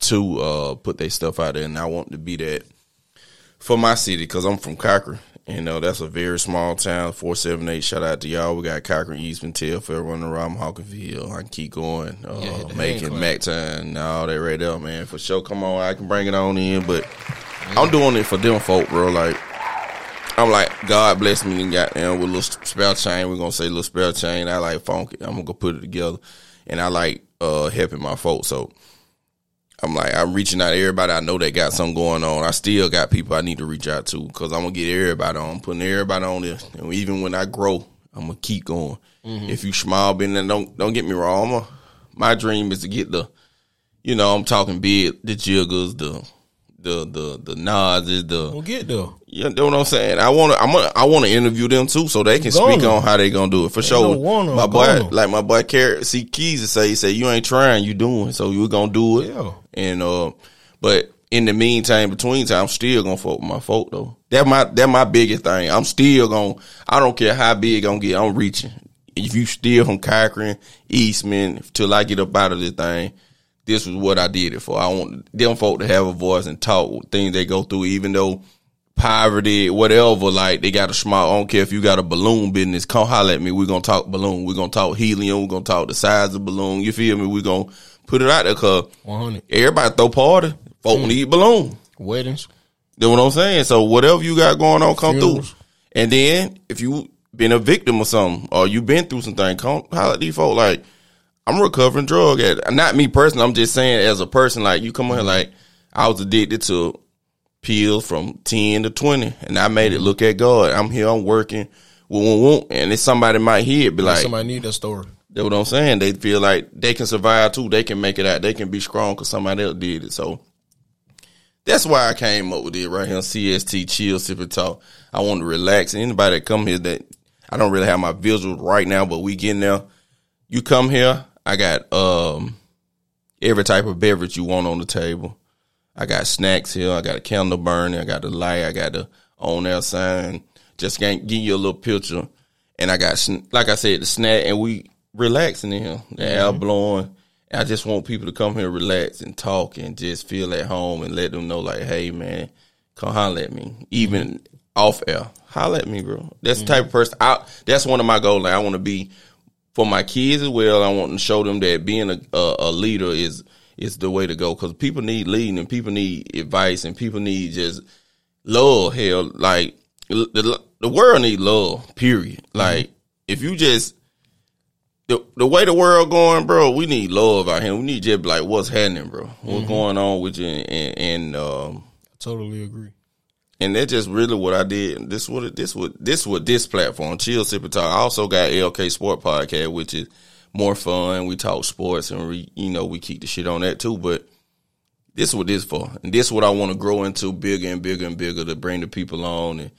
to uh, put their stuff out there. And I want to be that for my city because I'm from Cochran. You know, that's a very small town, 478. Shout out to y'all. We got Cochran, Eastman, Telfair running around Hawkinsville. I can keep going. Uh, Yeah, making. MacTime and all that right there, man. For sure. Come on, I can bring it on in, but I'm doing it for them folk, bro. Like, I'm like, God bless me and goddamn with a little spell chain. We're gonna say little spell chain. I like funky. I'm gonna go put it together. And I like uh helping my folks. So I'm like, I'm reaching out to everybody I know that got something going on. I still got people I need to reach out to because I'm gonna get everybody on, I'm putting everybody on this. And even when I grow, I'm gonna keep going. Mm-hmm. If you small business, don't don't get me wrong. I'm a, my dream is to get the, you know, I'm talking big, the Jiggas, the the the the Nas, the We'll get there. you know what I'm saying. I want to I'm gonna, I want to interview them too, so they can speak on how they gonna do it for sure. wanna, my boy, gonna. like my boy, Carrot, see Keys to say, he say you ain't trying, you doing, so you gonna do it. Yeah. And uh, but in the meantime, between time, I'm still gonna fuck with my folk though. That my that my biggest thing. I'm still gonna. I don't care how big I'm gonna get. I'm reaching. If you still from Cochran, Eastman, till I get up out of this thing, this was what I did it for. I want them folk to have a voice and talk things they go through, even though poverty, whatever, like they got a small, I don't care if you got a balloon business, come holler at me. We're gonna talk balloon. We're gonna talk helium. We're gonna talk the size of balloon. You feel me? We're gonna put it out there cause 100. everybody throw party. Folk need balloon. Weddings. You know what I'm saying? So whatever you got going on, come Funerals. through. And then if you been a victim of something or you been through something, come holler at these folk. Like I'm recovering drug addict. Not me personally. I'm just saying as a person. Like you come on here, mm-hmm. like I was addicted to pills from ten to twenty, and I made it mm-hmm. look at God. I'm here. I'm working. Woo, woo. And if somebody might hear it, be like, Somebody need that story. That's what I'm saying. They feel like they can survive too. They can make it out. They can be strong because somebody else did it. So that's why I came up with it right here. CST, chill, sip and talk. I want to relax. Anybody that come here that I don't really have my visuals right now, but we getting there. You come here, I got um every type of beverage you want on the table. I got snacks here. I got a candle burning. I got the light. I got the on air sign. Just can't give you a little picture. And I got, like I said, the snack, and we relaxing in here. The air mm-hmm. blowing. I just want people to come here, relax and talk, and just feel at home, and let them know, like, hey man, come holler at me, even mm-hmm. off air. Holler at me, bro. That's the type of mm-hmm. person. I, that's one of my goals. Like, I want to be for my kids as well. I want to show them that being a a, a leader is is the way to go because people need leading and people need advice and people need just love. Hell, like the the world need love. Period. Like if you just the the way the world going, bro, we need love out here. We need just like what's happening, bro. What's going on with you? And, and um I totally agree. and that's just really what I did. This what this what this what this platform, Chill Sip and Talk. I also got LK Sport Podcast, which is more fun. We talk sports and we you know we keep the shit on that too. But this is what this for, and this is what I want to grow into bigger and bigger and bigger to bring the people on and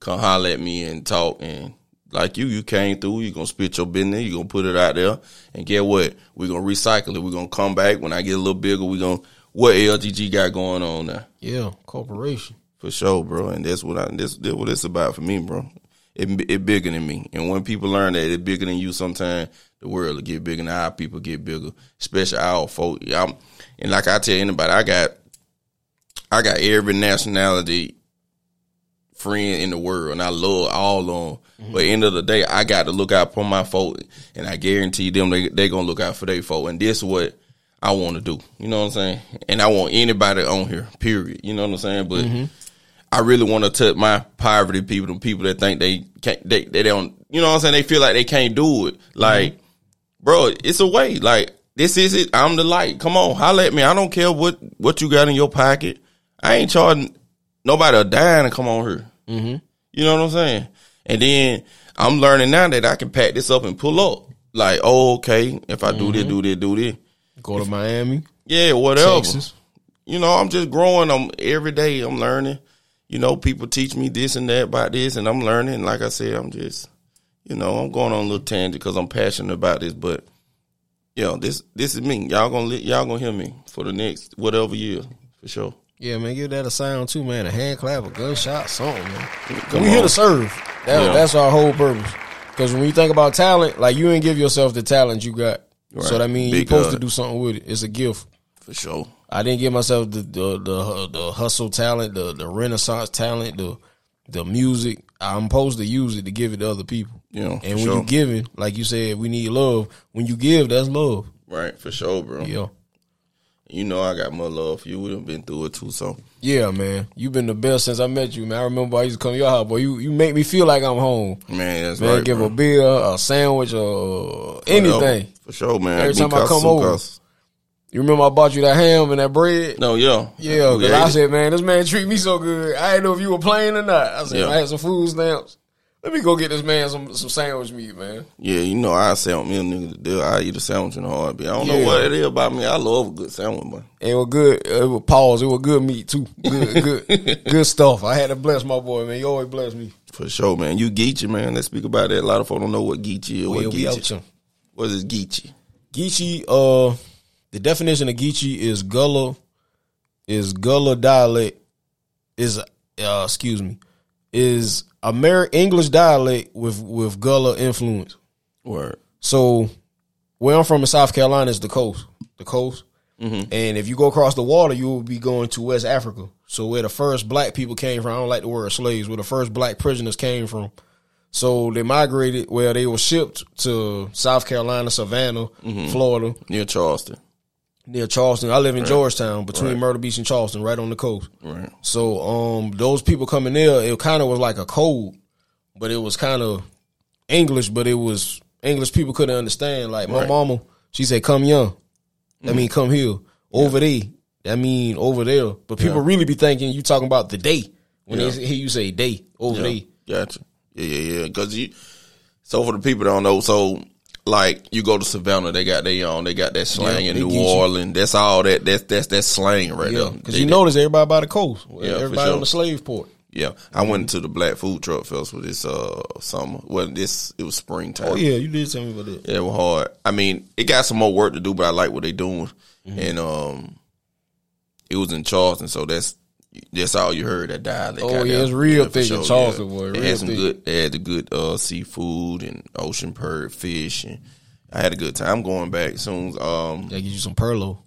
come holler at me and talk and. Like you, you came through. you're gonna spit your business. you're gonna put it out there, and get what? We're gonna recycle it. We're gonna come back when I get a little bigger. we're gonna what LGG got going on now. Yeah, corporation. For sure, bro. And that's what I this, this what it's about for me, bro. It it bigger than me. And when people learn that it's bigger than you, sometimes the world will get bigger and our people get bigger. Especially our folk. I'm, and like I tell anybody, I got I got every nationality friend in the world and I love all of them. But end of the day, I got to look out for my folk and I guarantee them they they gonna look out for their folk. And this is what I want to do. You know what I'm saying? And I want anybody on here, period. You know what I'm saying? But I really want to touch my poverty people, the people that think they can't, they, they don't, you know what I'm saying? They feel like they can't do it. Like, bro, it's a way. Like, this is it. I'm the light. Come on, holla at me. I don't care what, what you got in your pocket. I ain't charging nobody a dime to come on here. Mm-hmm. You know what I'm saying? And then I'm learning now that I can pack this up and pull up. Like, oh, okay, if I do this, mm-hmm. do this, do this. Go to Miami, Yeah, whatever Texas. you know, I'm just growing. I'm every day. I'm learning. You know, people teach me this and that about this, and I'm learning. Like I said, I'm just, you know, I'm going on a little tangent because I'm passionate about this. But, you know, this this is me. Y'all gonna y'all gonna hear me for the next whatever year for sure. Yeah, man, give that a sound too, man. A hand clap, a gunshot, something, man. Come we here to serve. That, Yeah. That's our whole purpose. Because when you think about talent, like you ain't give yourself the talent you got. So Right. that means you're supposed to do something with it. It's a gift. For sure. I didn't give myself the the the, the hustle talent, the the renaissance talent, the the music. I'm supposed to use it to give it to other people. Yeah, and when sure. you giving, like you said, we need love. When you give, that's love. Right, for sure, bro. Yeah. You know, I got more love for you. We done been through it too, so Yeah, man. You've been the best since I met you, man. I remember I used to come to your house, boy. You you make me feel like I'm home. man, that's Man, right. give bro. a beer, a sandwich, or anything. for sure, man. Every Me time I come over. You remember I bought you that ham and that bread? No, yeah, Yeah, because I said, man, this man treat me so good. I didn't know if you were playing or not. I said, Yeah. I had some food stamps. Let me go get this man some some sandwich meat, man. Yeah, you know I sandwich me a nigga to do. I eat a sandwich in a heartbeat. I don't know what it is about me. I love a good sandwich, man. It was good. It was pause. It was good meat too. Good, good, good stuff. I had to bless my boy, man. You always bless me. For sure, man. You Geechee, man. Let's speak about that. A lot of folks don't know what Geechee is. Well, what Geechee? What is Geechee? Geechee, uh, the definition of Geechee is Gullah, is Gullah dialect, is uh, excuse me, is Ameri- English dialect with with Gullah influence. Word. So where I'm from in South Carolina is the coast, the coast, mm-hmm. and if you go across the water, you will be going to West Africa. So where the first black people came from, I don't like the word slaves, where the first black prisoners came from. So they migrated where they were shipped to South Carolina, Savannah, mm-hmm. Florida, Near Charleston. Near Charleston. I live in Georgetown, between Myrtle Beach and Charleston, right on the coast. Right. So um, those people coming there, it kind of was like a code, but it was kind of English, but it was English people couldn't understand. Like my Right. mama, she said, "Come young." That mean come here. Over there. That mean over there. But people really be thinking you talking about the day when Yeah. they hear you say day over Yeah. there. Gotcha. Yeah, yeah, yeah. Because you. So for the people that don't know, so like you go to Savannah, they got their own, they got that slang Yeah, in New. Orleans. That's all that. That's that's that slang right Yeah, there. because you they- notice everybody by the coast, Yeah, everybody sure. on the slave port. Yeah, I went to the Black Food Truck Festival this uh summer. Well, this it was springtime. Oh yeah, you did tell me about that. Yeah, it was hard. I mean, it got some more work to do, but I like what they doing. Mm-hmm. And um, it was in Charleston, so that's that's all you heard. That dialect. Oh, yeah, it's real for thick in Charleston, boy, They had some thick. good. They had the good uh seafood and ocean perch fish, and I had a good time. Going back soon. Um, They give you some perlo.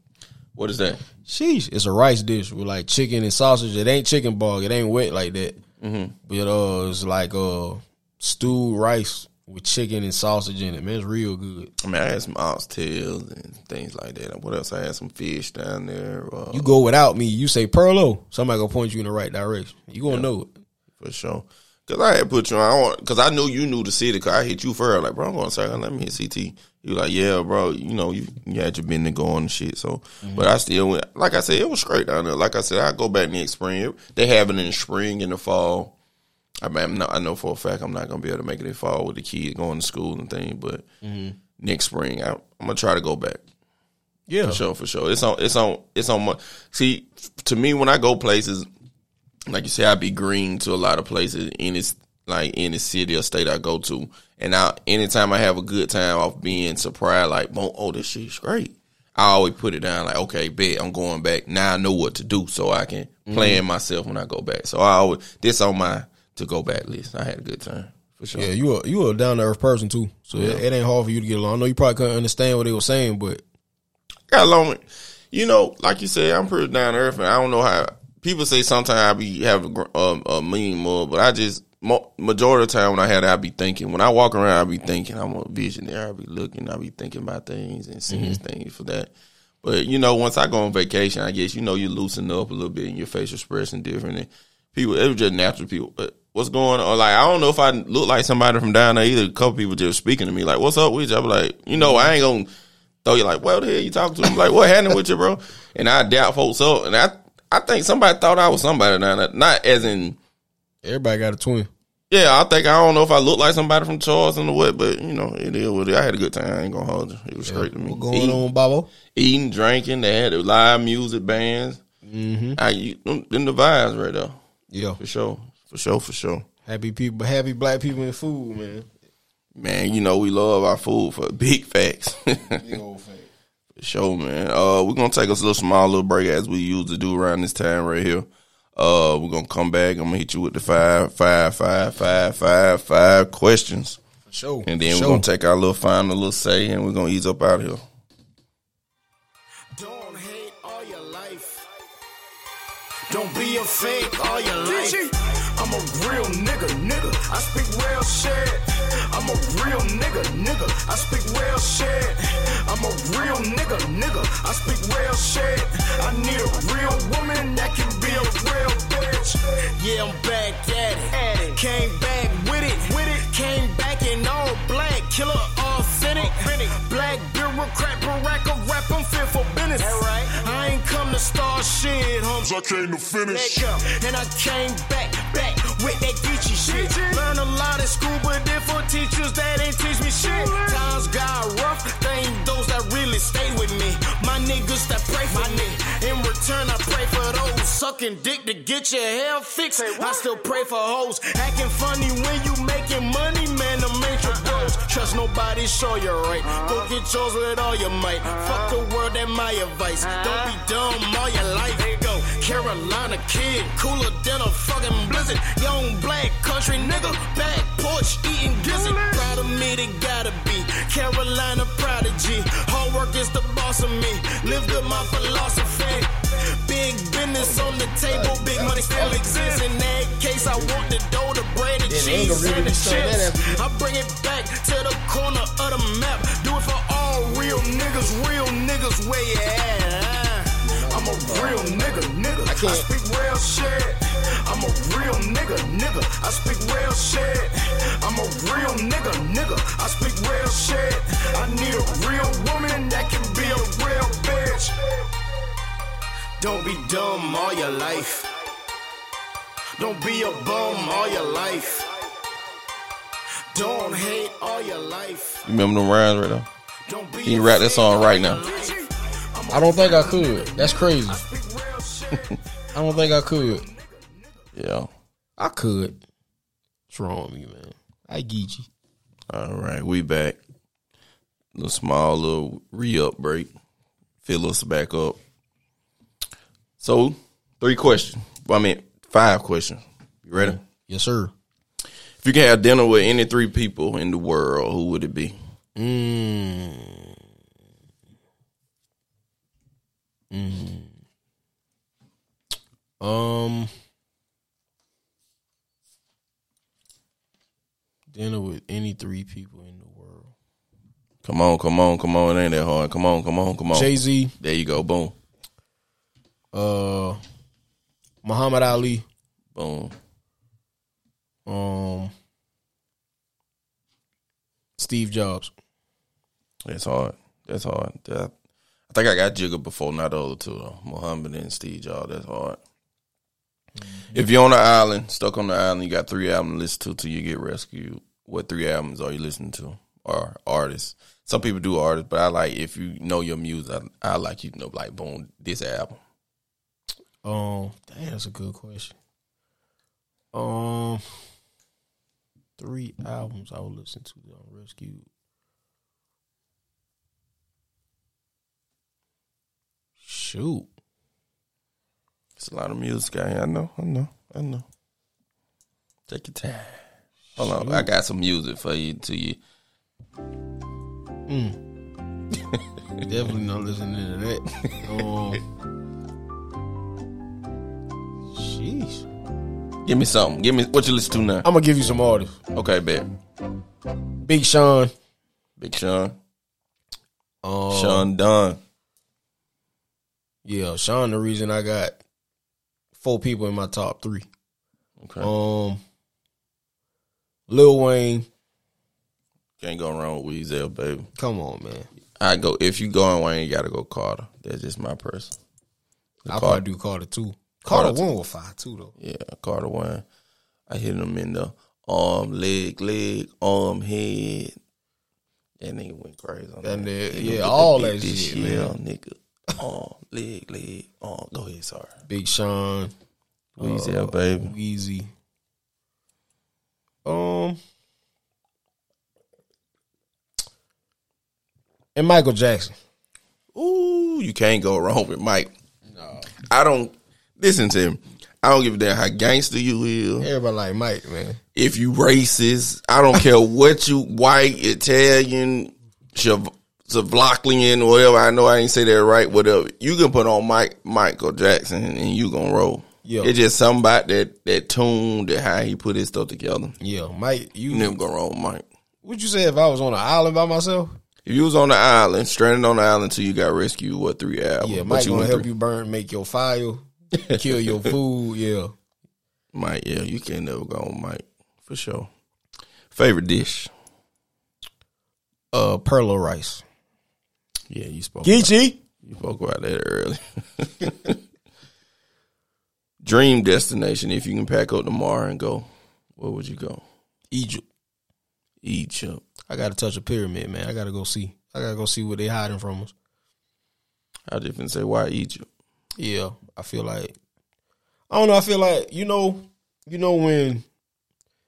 what is that? Sheesh, it's a rice dish with like chicken and sausage. It ain't chicken bog. It ain't wet like that. Mm-hmm. But uh, it's like uh stewed rice with chicken and sausage in it. Man, it's real good. I mean, I had some oxtails and things like that. What else? I had some fish down there. Uh, You go without me, you say perlo. Somebody gonna point you in the right direction. You gonna know it. For sure. Cause I had put you on, cause I knew you knew the city. Cause I hit you first. Like, bro, I'm going to second. Let me hit CT. You like, yeah, bro. You know, you, you had your business going and shit. So, but I still went. Like I said, it was straight down there. Like I said, I go back next spring. They have it in the spring and the fall. I mean, I'm not, I know for a fact I'm not gonna be able to make it in fall with the kid going to school and things. But mm-hmm. next spring, I, I'm gonna try to go back. Yeah. For sure, for sure. It's on. It's on. It's on. My, see, to me, when I go places, like you say, I be green to a lot of places in this, like in the city or state I go to, and I anytime I have a good time off being surprised, like, oh, this shit's great. I always put it down like, okay, bet I'm going back. Now I know what to do, so I can mm-hmm. plan myself when I go back. So I always this on my to go back list. I had a good time for sure. Yeah, you a you a down to earth person too. So it, it ain't hard for you to get along. I know you probably couldn't understand what they were saying, but got along with, you know, like you said, I'm pretty down to earth, and I don't know how people say sometimes I be have a, gr- um, a mean mug, but I just majority of the time when I had it, I be thinking. When I walk around, I be thinking. I'm a visionary. I be looking. I be thinking about things and seeing things for that. But you know, once I go on vacation, I guess you know you loosen up a little bit and your facial expression different. And people, it was just natural people. What's going on? Like I don't know if I look like somebody from down there either. A couple people just speaking to me like, "What's up with you?" I be like, you know, I ain't gonna throw you like, "What the hell you talking to?" I'm like, "What happened with you, bro?" And I doubt folks up, and I I think somebody thought I was somebody down there, not as in. everybody got a twin. Yeah, I think I don't know if I look like somebody from Charleston or what, but you know, it is what it is. I had a good time. I ain't gonna hold you. It was great to me. What going Eating- on, Babo? eating, drinking. They had the live music bands. Mm-hmm. I you, them, them the vibes right there Yeah, for sure, for sure, for sure. happy people, happy black people in food, man. Man, you know we love our food for big facts. Big old fact. For sure, man. Uh, we're gonna take us a little small little break as we used to do around this time right here. Uh, we're gonna come back. I'm gonna hit you with the five, five, five, five, five, five questions, For sure. and then For we're sure. gonna take our little final little say, and we're gonna ease up out here. Don't be a fake all your life. I'm a real nigga, nigga. I speak real shit. I'm a real nigga, nigga. I speak real shit. I'm a real nigga, nigga. I speak real shit. I need a real woman that can be a real bitch. Yeah, I'm back at it. Came back with it, with it. Came back in all black, killer authentic. Black bureaucrat, baraka rap, I'm fit shit, homes. I came to finish. And I came back, back with that Geechee shit. Learn a lot in school, but different teachers that ain't teach me shit. Times got rough, they ain't those that really stay with me. My niggas that pray for me. In return, I pray for those sucking dick to get your hair fixed. I still pray for hoes. Acting funny when you making money, man, the major bros. Trust nobody, show you right. Go get yours with all your might. Fuck the world, that my advice. Don't be dumb all your life. Go. Carolina kid, cooler than a fucking blizzard. Young black country nigga, back porch eating gizzard. Proud of me, they gotta be. Carolina prodigy. Hard work is the boss of me. Live good, my philosophy. Big business on the table, big money still exists. In that case, I want the dough, the bread, the cheese, and the chips. I bring it back to the corner of the map. Do it for all real niggas, real niggas, where you at? I'm a real nigga, nigga. I, can't- speak real shit. I'm a real nigga, nigga. I speak real shit. I'm a real nigga, nigga. I speak real shit. I need a real woman that can be a real bitch. Don't be dumb all your life. Don't be a bum all your life. Don't hate all your life. You remember them rhymes right now? Don't be Can you rap that song right now? I don't think I could. That's crazy. I don't think I could. Yeah. I could. What's wrong with me, man? I get you. All right, we back. little small little re up break. Fill us back up. So, three questions. I mean, five questions. You ready? Yes, sir. If you can have dinner with any three people in the world, who would it be? Mm. Mm. Um. Dinner with any three people in the world. Come on, come on, come on. It ain't that hard. Come on, come on, come on. Jay Z, There you go. Boom. Uh, Muhammad Ali, Boom. um, Steve Jobs. That's hard. That's hard. That- I think I got Jigga before, not all the other two though. Muhammad and Steve Jobs. That's hard. If you're on the island, stuck on the island, you got three albums to listen to till you get rescued. What three albums are you listening to? Or artists? Some people do artists, but I like if you know your music. I, I like you to know like boom this album. Um, that's a good question. Um, three albums I would listen to on Rescue. Shoot, It's a lot of music. I, I know. I know. I know. Take your time. Hold on, I got some music for you. To you. definitely not listening to that. Um, sheesh, Give me something. Give me what you listen to now. I'm gonna give you some artists. Okay, bet. Big Sean, Big Sean. um, Sean Dunn. yeah, Sean. The reason I got four people in my top three. Okay. Um, Lil Wayne, Can't go wrong with Weezel, baby. come on, man. I go if you going Wayne, you gotta go Carter. That's just my person. I Carter. probably do Carter too. Carter, Carter. one with five too though. Yeah, Carter Wayne. I hit him in the arm, leg, leg, arm, head. That nigga went crazy on That that. nigga- Nigga yeah, all that shit, year, man. nigga. Arm, leg, leg, arm. Go ahead, sorry. Big Sean, Weezel, baby. Weezy. Um, and Michael Jackson. Ooh, you can't go wrong with Mike. No. I don't listen to him. I don't give a damn how gangster you is. Everybody like Mike, man. if you racist, I don't care what you white, Italian, Savloclian, whatever. I know I ain't say that right. Whatever you can put on Mike Michael Jackson and you gonna roll. Yeah. it's just something about that that tune, that how he put his stuff together. Yeah, Mike. You You never gonna roll, Mike. Would you say if I was on an island by myself? If you was on the island, stranded on the island till you got rescued, what three hours? Yeah, But Mike gonna help you burn, make your fire, kill your food. Yeah, Mike, yeah, you can't never go on Mike for sure. Favorite dish? uh, perla rice. Yeah, you spoke. Geechee. You spoke about that earlier. Dream destination if you can pack up tomorrow and go. Where would you go? Egypt. Egypt. I got to touch a pyramid, man. I got to go see. I got to go see what they hiding from us. I just didn't say why Egypt. Yeah, I feel like I don't know. I feel like you know, you know when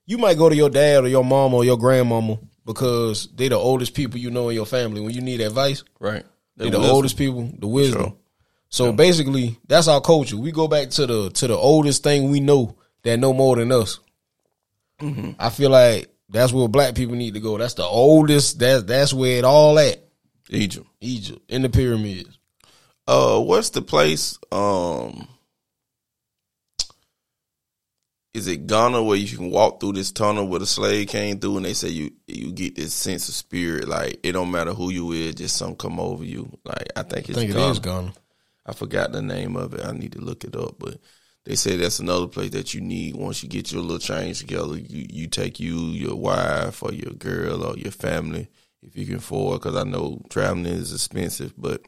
you might go to your dad or your mom or your grandmama because they the oldest people you know in your family. When you need advice, Right. they the oldest people, the wisdom. Sure. So basically, that's our culture. We go back to the to the oldest thing we know that know more than us. Mm-hmm. I feel like that's where black people need to go. That's the oldest. That's that's where it all at. Egypt. Egypt in the pyramids. Uh, what's the place? Um, is it Ghana where you can walk through this tunnel where the slave came through, and they say you you get this sense of spirit, like it don't matter who you is, just something come over you. Like I think it's I think Ghana. it is Ghana. I forgot the name of it. I need to look it up, but they say that's another place that you need once you get your little change together. You you take you, your wife, or your girl, or your family if you can afford. Because I know traveling is expensive, but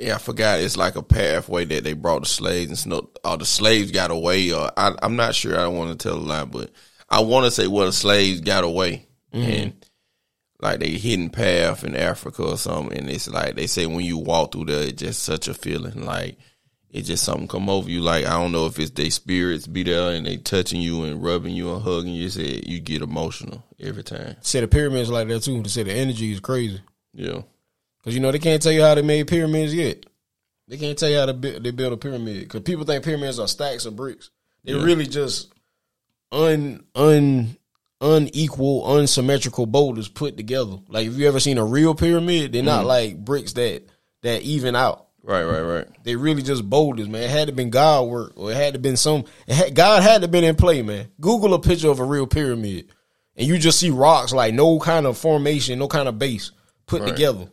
yeah, I forgot. It's like a pathway that they brought the slaves and snuck. Or the slaves got away, or I, I'm not sure. I don't want to tell a lie, but I want to say well, the slaves got away mm-hmm. and like they hidden path in Africa or something. And it's like they say when you walk through there, it's just such a feeling. Like it's just something come over you. Like I don't know if it's their spirits be there and they touching you and rubbing you and hugging you. Say you get emotional every time. Say the pyramids like that too. Say the energy is crazy. Yeah, Cause you know they can't tell you how they made pyramids yet. They can't tell you how to build, they build a pyramid. Cause people think pyramids are stacks of bricks. They're Yeah. really just un un unequal, unsymmetrical boulders put together. Like if you ever seen a real pyramid, they're not hmm. like bricks that that even out. right, right, right. They really just boulders, man. It had to been God work, or it had to been some. It had, God had to been in play, man. Google a picture of a real pyramid, and you just see rocks like no kind of formation, no kind of base put Right. together.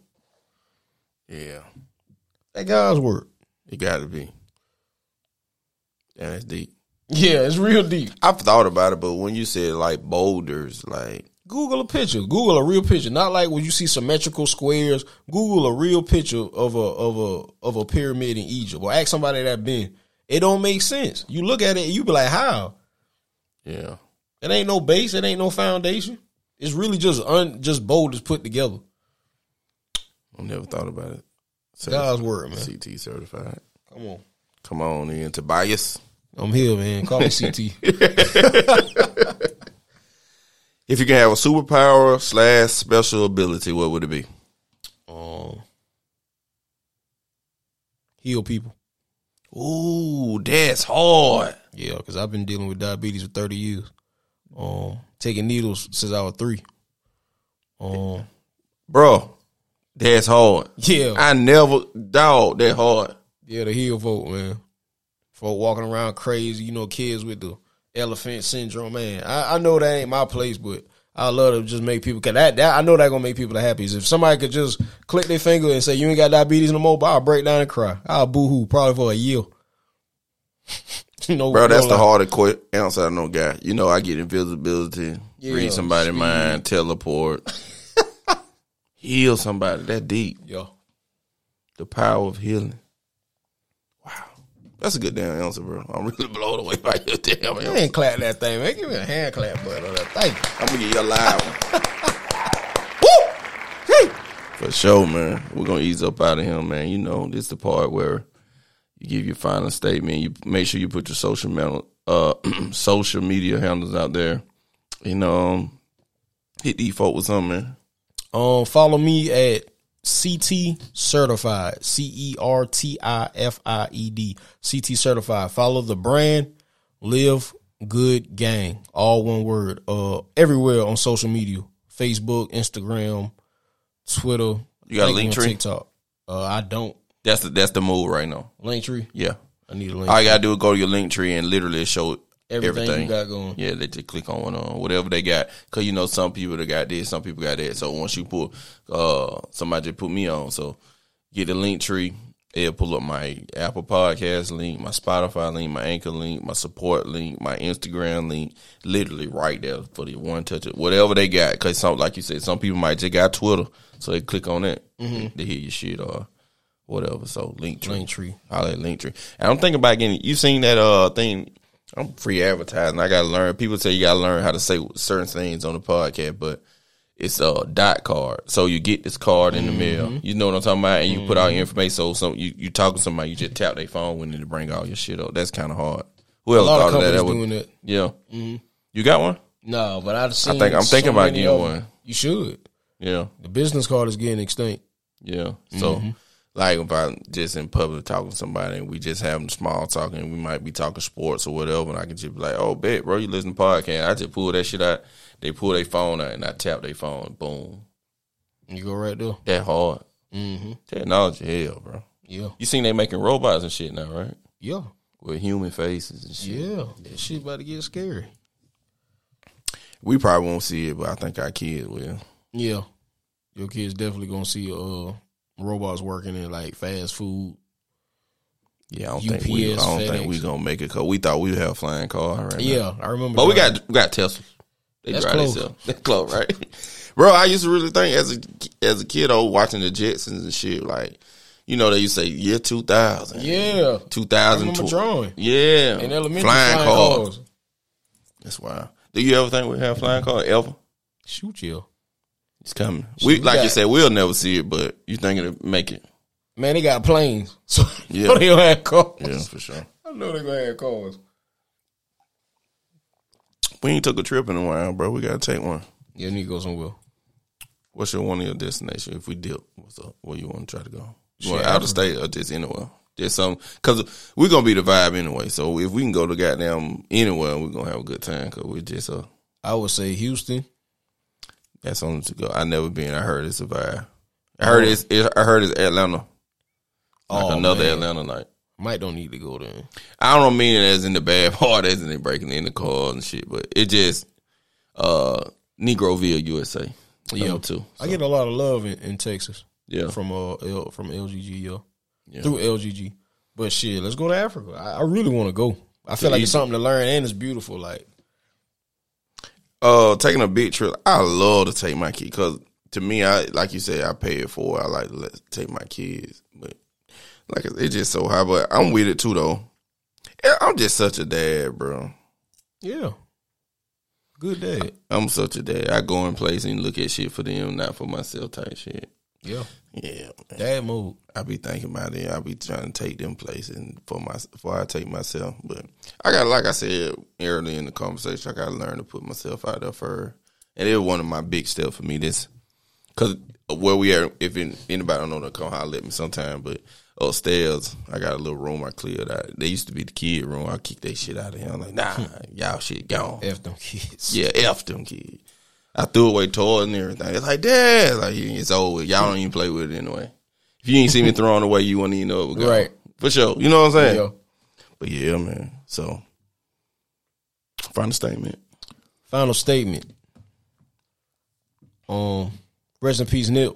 Yeah, That God's work. it got to be. Yeah, that's deep. Yeah, it's real deep. I've thought about it, but when you said like boulders, like Google a picture. Google a real picture, not like when you see symmetrical squares. Google a real picture of a of a of a pyramid in Egypt, or ask somebody that been. It don't make sense. You look at it, and you be like, how? yeah, It ain't no base. It ain't no foundation. It's really just un just boulders put together. I never thought about it. God's word, man. CT certified. Come on. Come on in, Tobias. I'm here, man. Call me CT. If you can have a superpower slash special ability, what would it be? um, heal people. Ooh, that's hard. Yeah, because I've been dealing with diabetes for 30 years. Um, taking needles since I was three. Um, Bro, that's hard. yeah, I never, dog, that hard. yeah, the heal folk, man. Folk walking around crazy, you know, kids with the elephant syndrome, man. I, I know that ain't my place, but I love to just make people. Cause that, that I know that gonna make people the happiest. If somebody could just click their finger and say you ain't got diabetes no more, but I'll break down and cry. I'll boo hoo probably for a year. you know, Bro, that's no the hardest answer I know, guy. You know, I get invisibility, Yeah, read somebody's speed. mind, teleport, heal somebody. That deep. Yeah. The power of healing. Wow. That's a good damn answer, bro. I'm really blown away by your damn answer. Man, clap that thing, man. Give me a hand clap, bud. On that. Thank you. I'm gonna give you a live one. Woo! Hey. For sure, man. We're gonna ease up out of him, man. You know, this the part where you give your final statement. You make sure you put your social media, uh, social media handles out there. You know, um, hit these folk with something, man. Um, follow me at CT Certified. C E R T I F I E D. CT Certified. Follow the brand. Live Good Gang. All one word. Uh, everywhere on social media. Facebook, Instagram, Twitter. You got a Linktree? TikTok. Uh, I don't. That's the that's the move right now. Linktree. Yeah. I need a link. All you gotta do is go to your Linktree and literally show everything, everything. you got going. Yeah, they just click on one on whatever they got. Cause you know some people that got this, some people got that. So once you put uh somebody just put me on, so get the Linktree. It'll pull up my Apple Podcast link, my Spotify link, my Anchor link, my support link, my Instagram link. Literally right there for the one touch it. Whatever they got. Cause some like you said, some people might just got Twitter, so they click on that. They hear your shit or whatever. So Linktree, Linktree. holla at Linktree. And I'm thinking about getting. You seen that uh thing? I'm free advertising. I gotta learn. People say you gotta learn how to say certain things on the podcast, but it's a dot card. So you get this card in the Mm-hmm. mail. You know what I'm talking about, and you put out your information. So some you you talking to somebody, you just tap their phone when they bring all your shit up. That's kind of hard. Who else thought of that? That would- doing that. yeah. You got one? No, but I've seen. I think- I'm so thinking about getting one. You should. Yeah. The business card is getting extinct. Yeah. So, Mm-hmm. Like, if I'm just in public talking to somebody and we just having small talking, we might be talking sports or whatever, and I can just be like, "Oh, bet, bro, you listen to podcast." I just pull that shit out. They pull their phone out, and I tap their phone. Boom. You go right there. That hard. Mm-hmm. Technology, hell, bro. Yeah. You seen they making robots and shit now, right? Yeah. With human faces and shit. Yeah. That shit about to get scary. We probably won't see it, but I think our kids will. Yeah. Your kids definitely gonna see uh robots working in like fast food. Yeah, I don't think we. I don't think we gonna make it. Cause we thought we would have a flying car right now. Yeah, I remember. But we got we got Teslas. They That's drive close. themselves. That's close, right? Bro, I used to really think as a as a kid, was watching the Jetsons and shit. Like, you know, they used to say year two thousand, Yeah. two thousand, drawing. yeah, In elementary flying, flying cars. cars. That's wild. Do you ever think we have flying car ever? Shoot you. It's coming. We like you said, we'll never see it, but you think it'll make it? Man, they got planes. So Yeah. they don't have cars. Yeah, for sure. I know they gonna have cars. We ain't took a trip in a while, bro. We gotta take one. Yeah, need to go somewhere. What's your one of your destination? If we dip, what's up? Where you want to try to go? You want out of state or just anywhere? Just some because we're gonna be the vibe anyway. So if we can go to goddamn anywhere, we're gonna have a good time because we just uh I would say Houston. That's only to go. I never been. I heard it's a vibe. I heard it's. It, I heard it's Atlanta. Like Oh, another man. Atlanta night. Might don't need to go there. I don't mean it as in the bad part, as in they breaking in the car and shit, but it just uh Negroville, USA. Yeah. Too. I get a lot of love in, in Texas Yeah, from uh L, from LGG, yo. Yeah. Through LGG. But shit, let's go to Africa. I, I really want to go. I feel like it's something to learn and it's beautiful. Like uh taking a big trip i love to take my kid because to me i like you said i pay it. For i like to let take my kids but like it's just so high but i'm with it too though. I'm just such a dad bro. Yeah, good dad. i'm such a dad. I go in place and look at shit for them not for myself type shit. Yeah, yeah man. dad mode. I be thinking about it. I be trying to take them places for my before I take myself. But I got, like I said earlier in the conversation, I got to learn to put myself out there first. And it was one of my big steps for me. This because where we are, if in, anybody don't know, to come holler at me sometime. But upstairs, I got a little room I cleared out. They used to be the kid room. I kick that shit out of here. I'm like, nah, y'all shit gone. F them kids. Yeah, F them kids. I threw away toys and everything. It's like, Dad, like it's old. Y'all don't even play with it anyway. If you ain't see me throwing away, you wouldn't even know it was gone. Right. For sure. You know what I'm saying? Yeah. But yeah, man. So final statement. Final statement. Um, rest in peace, Nip.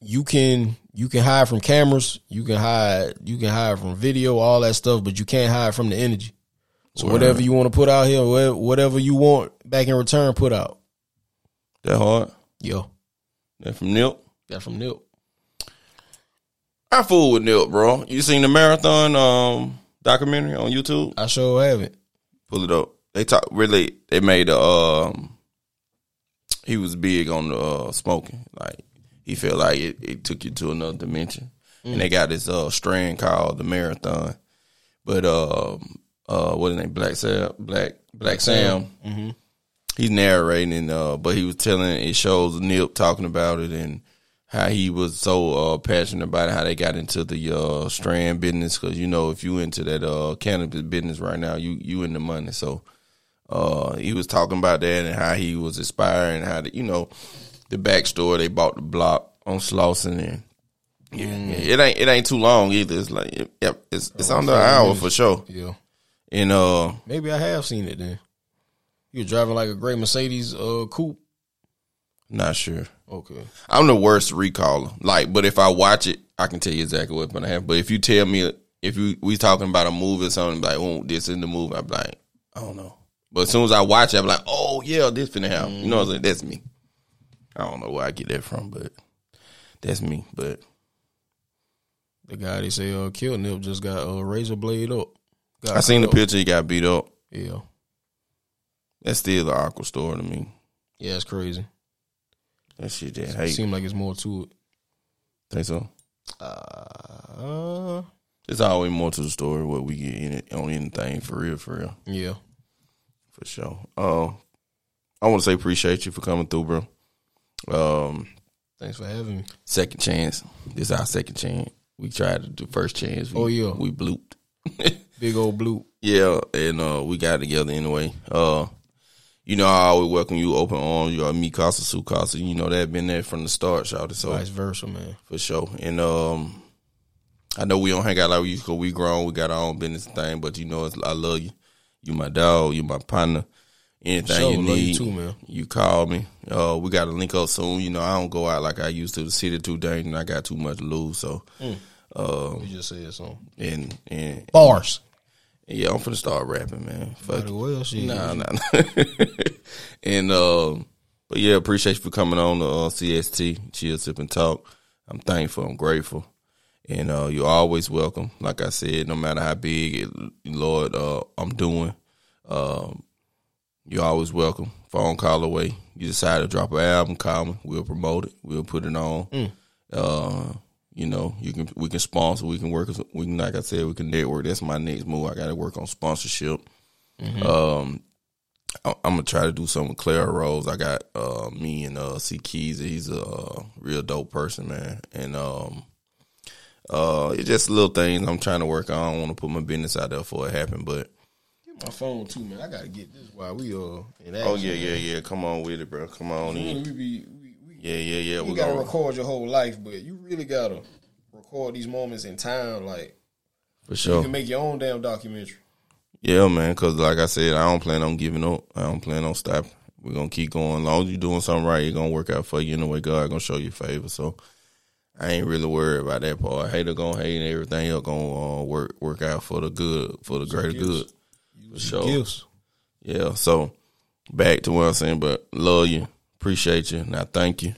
You can you can hide from cameras, you can hide you can hide from video, all that stuff, but you can't hide from the energy. So Word. whatever you want to put out here, whatever you want back in return, put out. That hard. Yo, That from Nip. that from Nip. I fool with Nip, bro. You seen the marathon um documentary on YouTube? I sure haven't. Pull it up. They talk really. They made a. Um, he was big on the uh, smoking. Like he felt like it, it took you to another dimension. And they got this uh, strand called the marathon. But um, uh, what is his name? Blacc Sam. Black Blacc Sam. Mm-hmm. He's narrating, and, uh, but he was telling. It shows Nip talking about it and how he was so uh, passionate about it. How they got into the uh, strand business because you know if you into that uh, cannabis business right now, you you in the money. So uh, he was talking about that and how he was inspiring, how the, you know the backstory. They bought the block on Slauson and yeah, it ain't it ain't too long either. It's like yep, it's it's under an hour for sure. Yeah, And uh, maybe I have seen it then. You're driving like a great Mercedes uh coupe. not sure. Okay. I'm the worst recaller. Like, but if I watch it, I can tell you exactly what's gonna happen. But if you tell me if you we talking about a movie or something, like, oh, this in the movie, I'm like, I don't know. But as soon as I watch it, I'm like, oh yeah, this finna happen. You know what I'm saying? That's me. I don't know where I get that from, but that's me. But The guy they say uh, killed Nip just got a uh, razor blade up. Got I seen the up. picture. He got beat up. Yeah, That's still an awkward story to me. yeah, it's crazy. That shit just It hate. seems like it's more to it. Think so? Uh, There's always more to the story. What we get in it on anything for real, for real, yeah. for sure. Uh, I want to say appreciate you for coming through, bro. Um, Thanks for having me. second chance. This is our second chance. We tried to do first chance. We, Oh, yeah. we blooped. Big old bloop. Yeah, and uh, we got together anyway. Uh, you know, I always welcome you open arms. You are me, Casa, Sue Casa. You know that been there from the start, shout So Vice versa, man. for sure. And um, I know we don't hang out like we used to. We grown. We got our own business thing. But you know, it's, I love you. You my dog. You my partner. Anything Sure, you love you need, too, you call me. Uh, we got to link up soon. You know, I don't go out like I used to. The city too dangerous. I got too much to lose. So, You just said something. and and Bars. Yeah, I'm finna start rapping, man. Fuck Might as it. well. Nah, nah. nah. and um, but yeah, appreciate you for coming on the uh, CST Chill Sip and Talk. I'm thankful. I'm grateful, and uh, you're always welcome. Like I said, no matter how big, it, Lord, uh, I'm doing, um, you're always welcome. Phone call away. You decide to drop an album, call me. We'll promote it. We'll put it on. Uh, you know, you can we can sponsor. We can work. We can, like I said, we can network. That's my next move. I got to work on sponsorship. Um, I, I'm gonna try to do something with Clara Rose. I got uh, me and uh, C Keys. He's a uh, real dope person, man. And um, uh, it's just little things I'm trying to work on. I don't want to put my business out there before it happen, but get My phone too, man. I gotta get this while we uh in oh yeah, yeah, yeah. Come on with it, bro. Come on in. we be we, we, Yeah, yeah, yeah. you We're gotta gonna record your whole life, but you really gotta record these moments in time. Like for sure. you can make your own damn documentary. Yeah, man. Because like I said, I don't plan on giving up. I don't plan on stopping. We're gonna keep going. As long as you're doing something right, it's gonna work out for you in the way God gonna show you favor. So I ain't really worried about that part. Hater gonna hate and everything else gonna uh, work work out for the good, for the greater good. For sure. Gifts. Yeah. So back to what I'm saying, but love you, appreciate you, Now, thank you.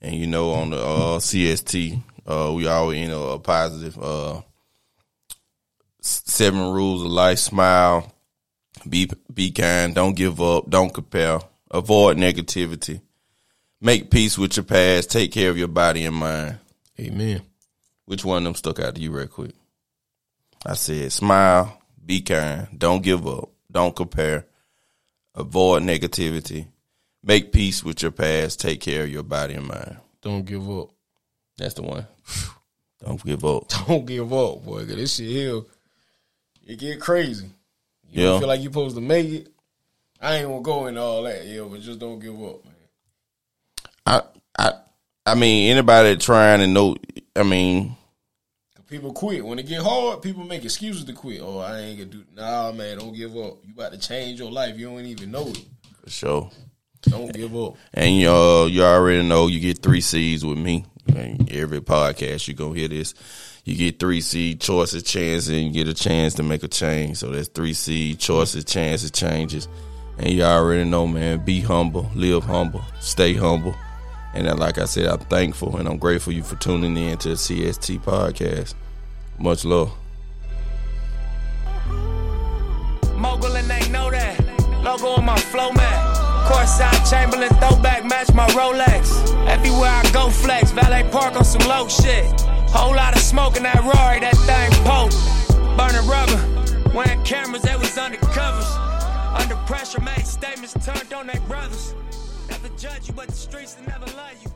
And you know, on the uh, CST, uh, we always you know a positive. Uh, seven rules of life: smile, be be kind, don't give up, don't compare, avoid negativity, make peace with your past, take care of your body and mind. Amen. Which one of them stuck out to you, real quick? I said, smile, be kind, don't give up, don't compare, avoid negativity, make peace with your past, take care of your body and mind. Don't give up. That's the one. Don't give up. Don't give up, boy. 'cause this shit here, it get crazy. You Yeah. don't feel like you're supposed to make it. I ain't gonna go into all that, yeah, but just don't give up, man. I, I, I mean, anybody trying to know, I mean, People quit when it get hard. People make excuses to quit. Oh, I ain't gonna do. Nah, man, don't give up. You about to change your life. You don't even know it. for sure. Don't give up. And you, uh, you already know you get three C's with me. And every podcast you gonna hear this. You get three C choices, chances, and you get a chance to make a change. So that's three C choices, chances, changes. And you already know, man. Be humble, live humble, stay humble. And then, like I said, I'm thankful and I'm grateful you for tuning in to the CST podcast. Much love. Mogul and they know that. Logo on my flow mat. Courtside Chamberlain throwback match my Rolex. Everywhere I go flex. Valet park on some low shit. Whole lot of smoke in that Rory, that thing poke. Burning rubber. Wearing cameras, they was undercovers. Under pressure, made statements turned on their brothers. Never judge you, but the streets will never love you.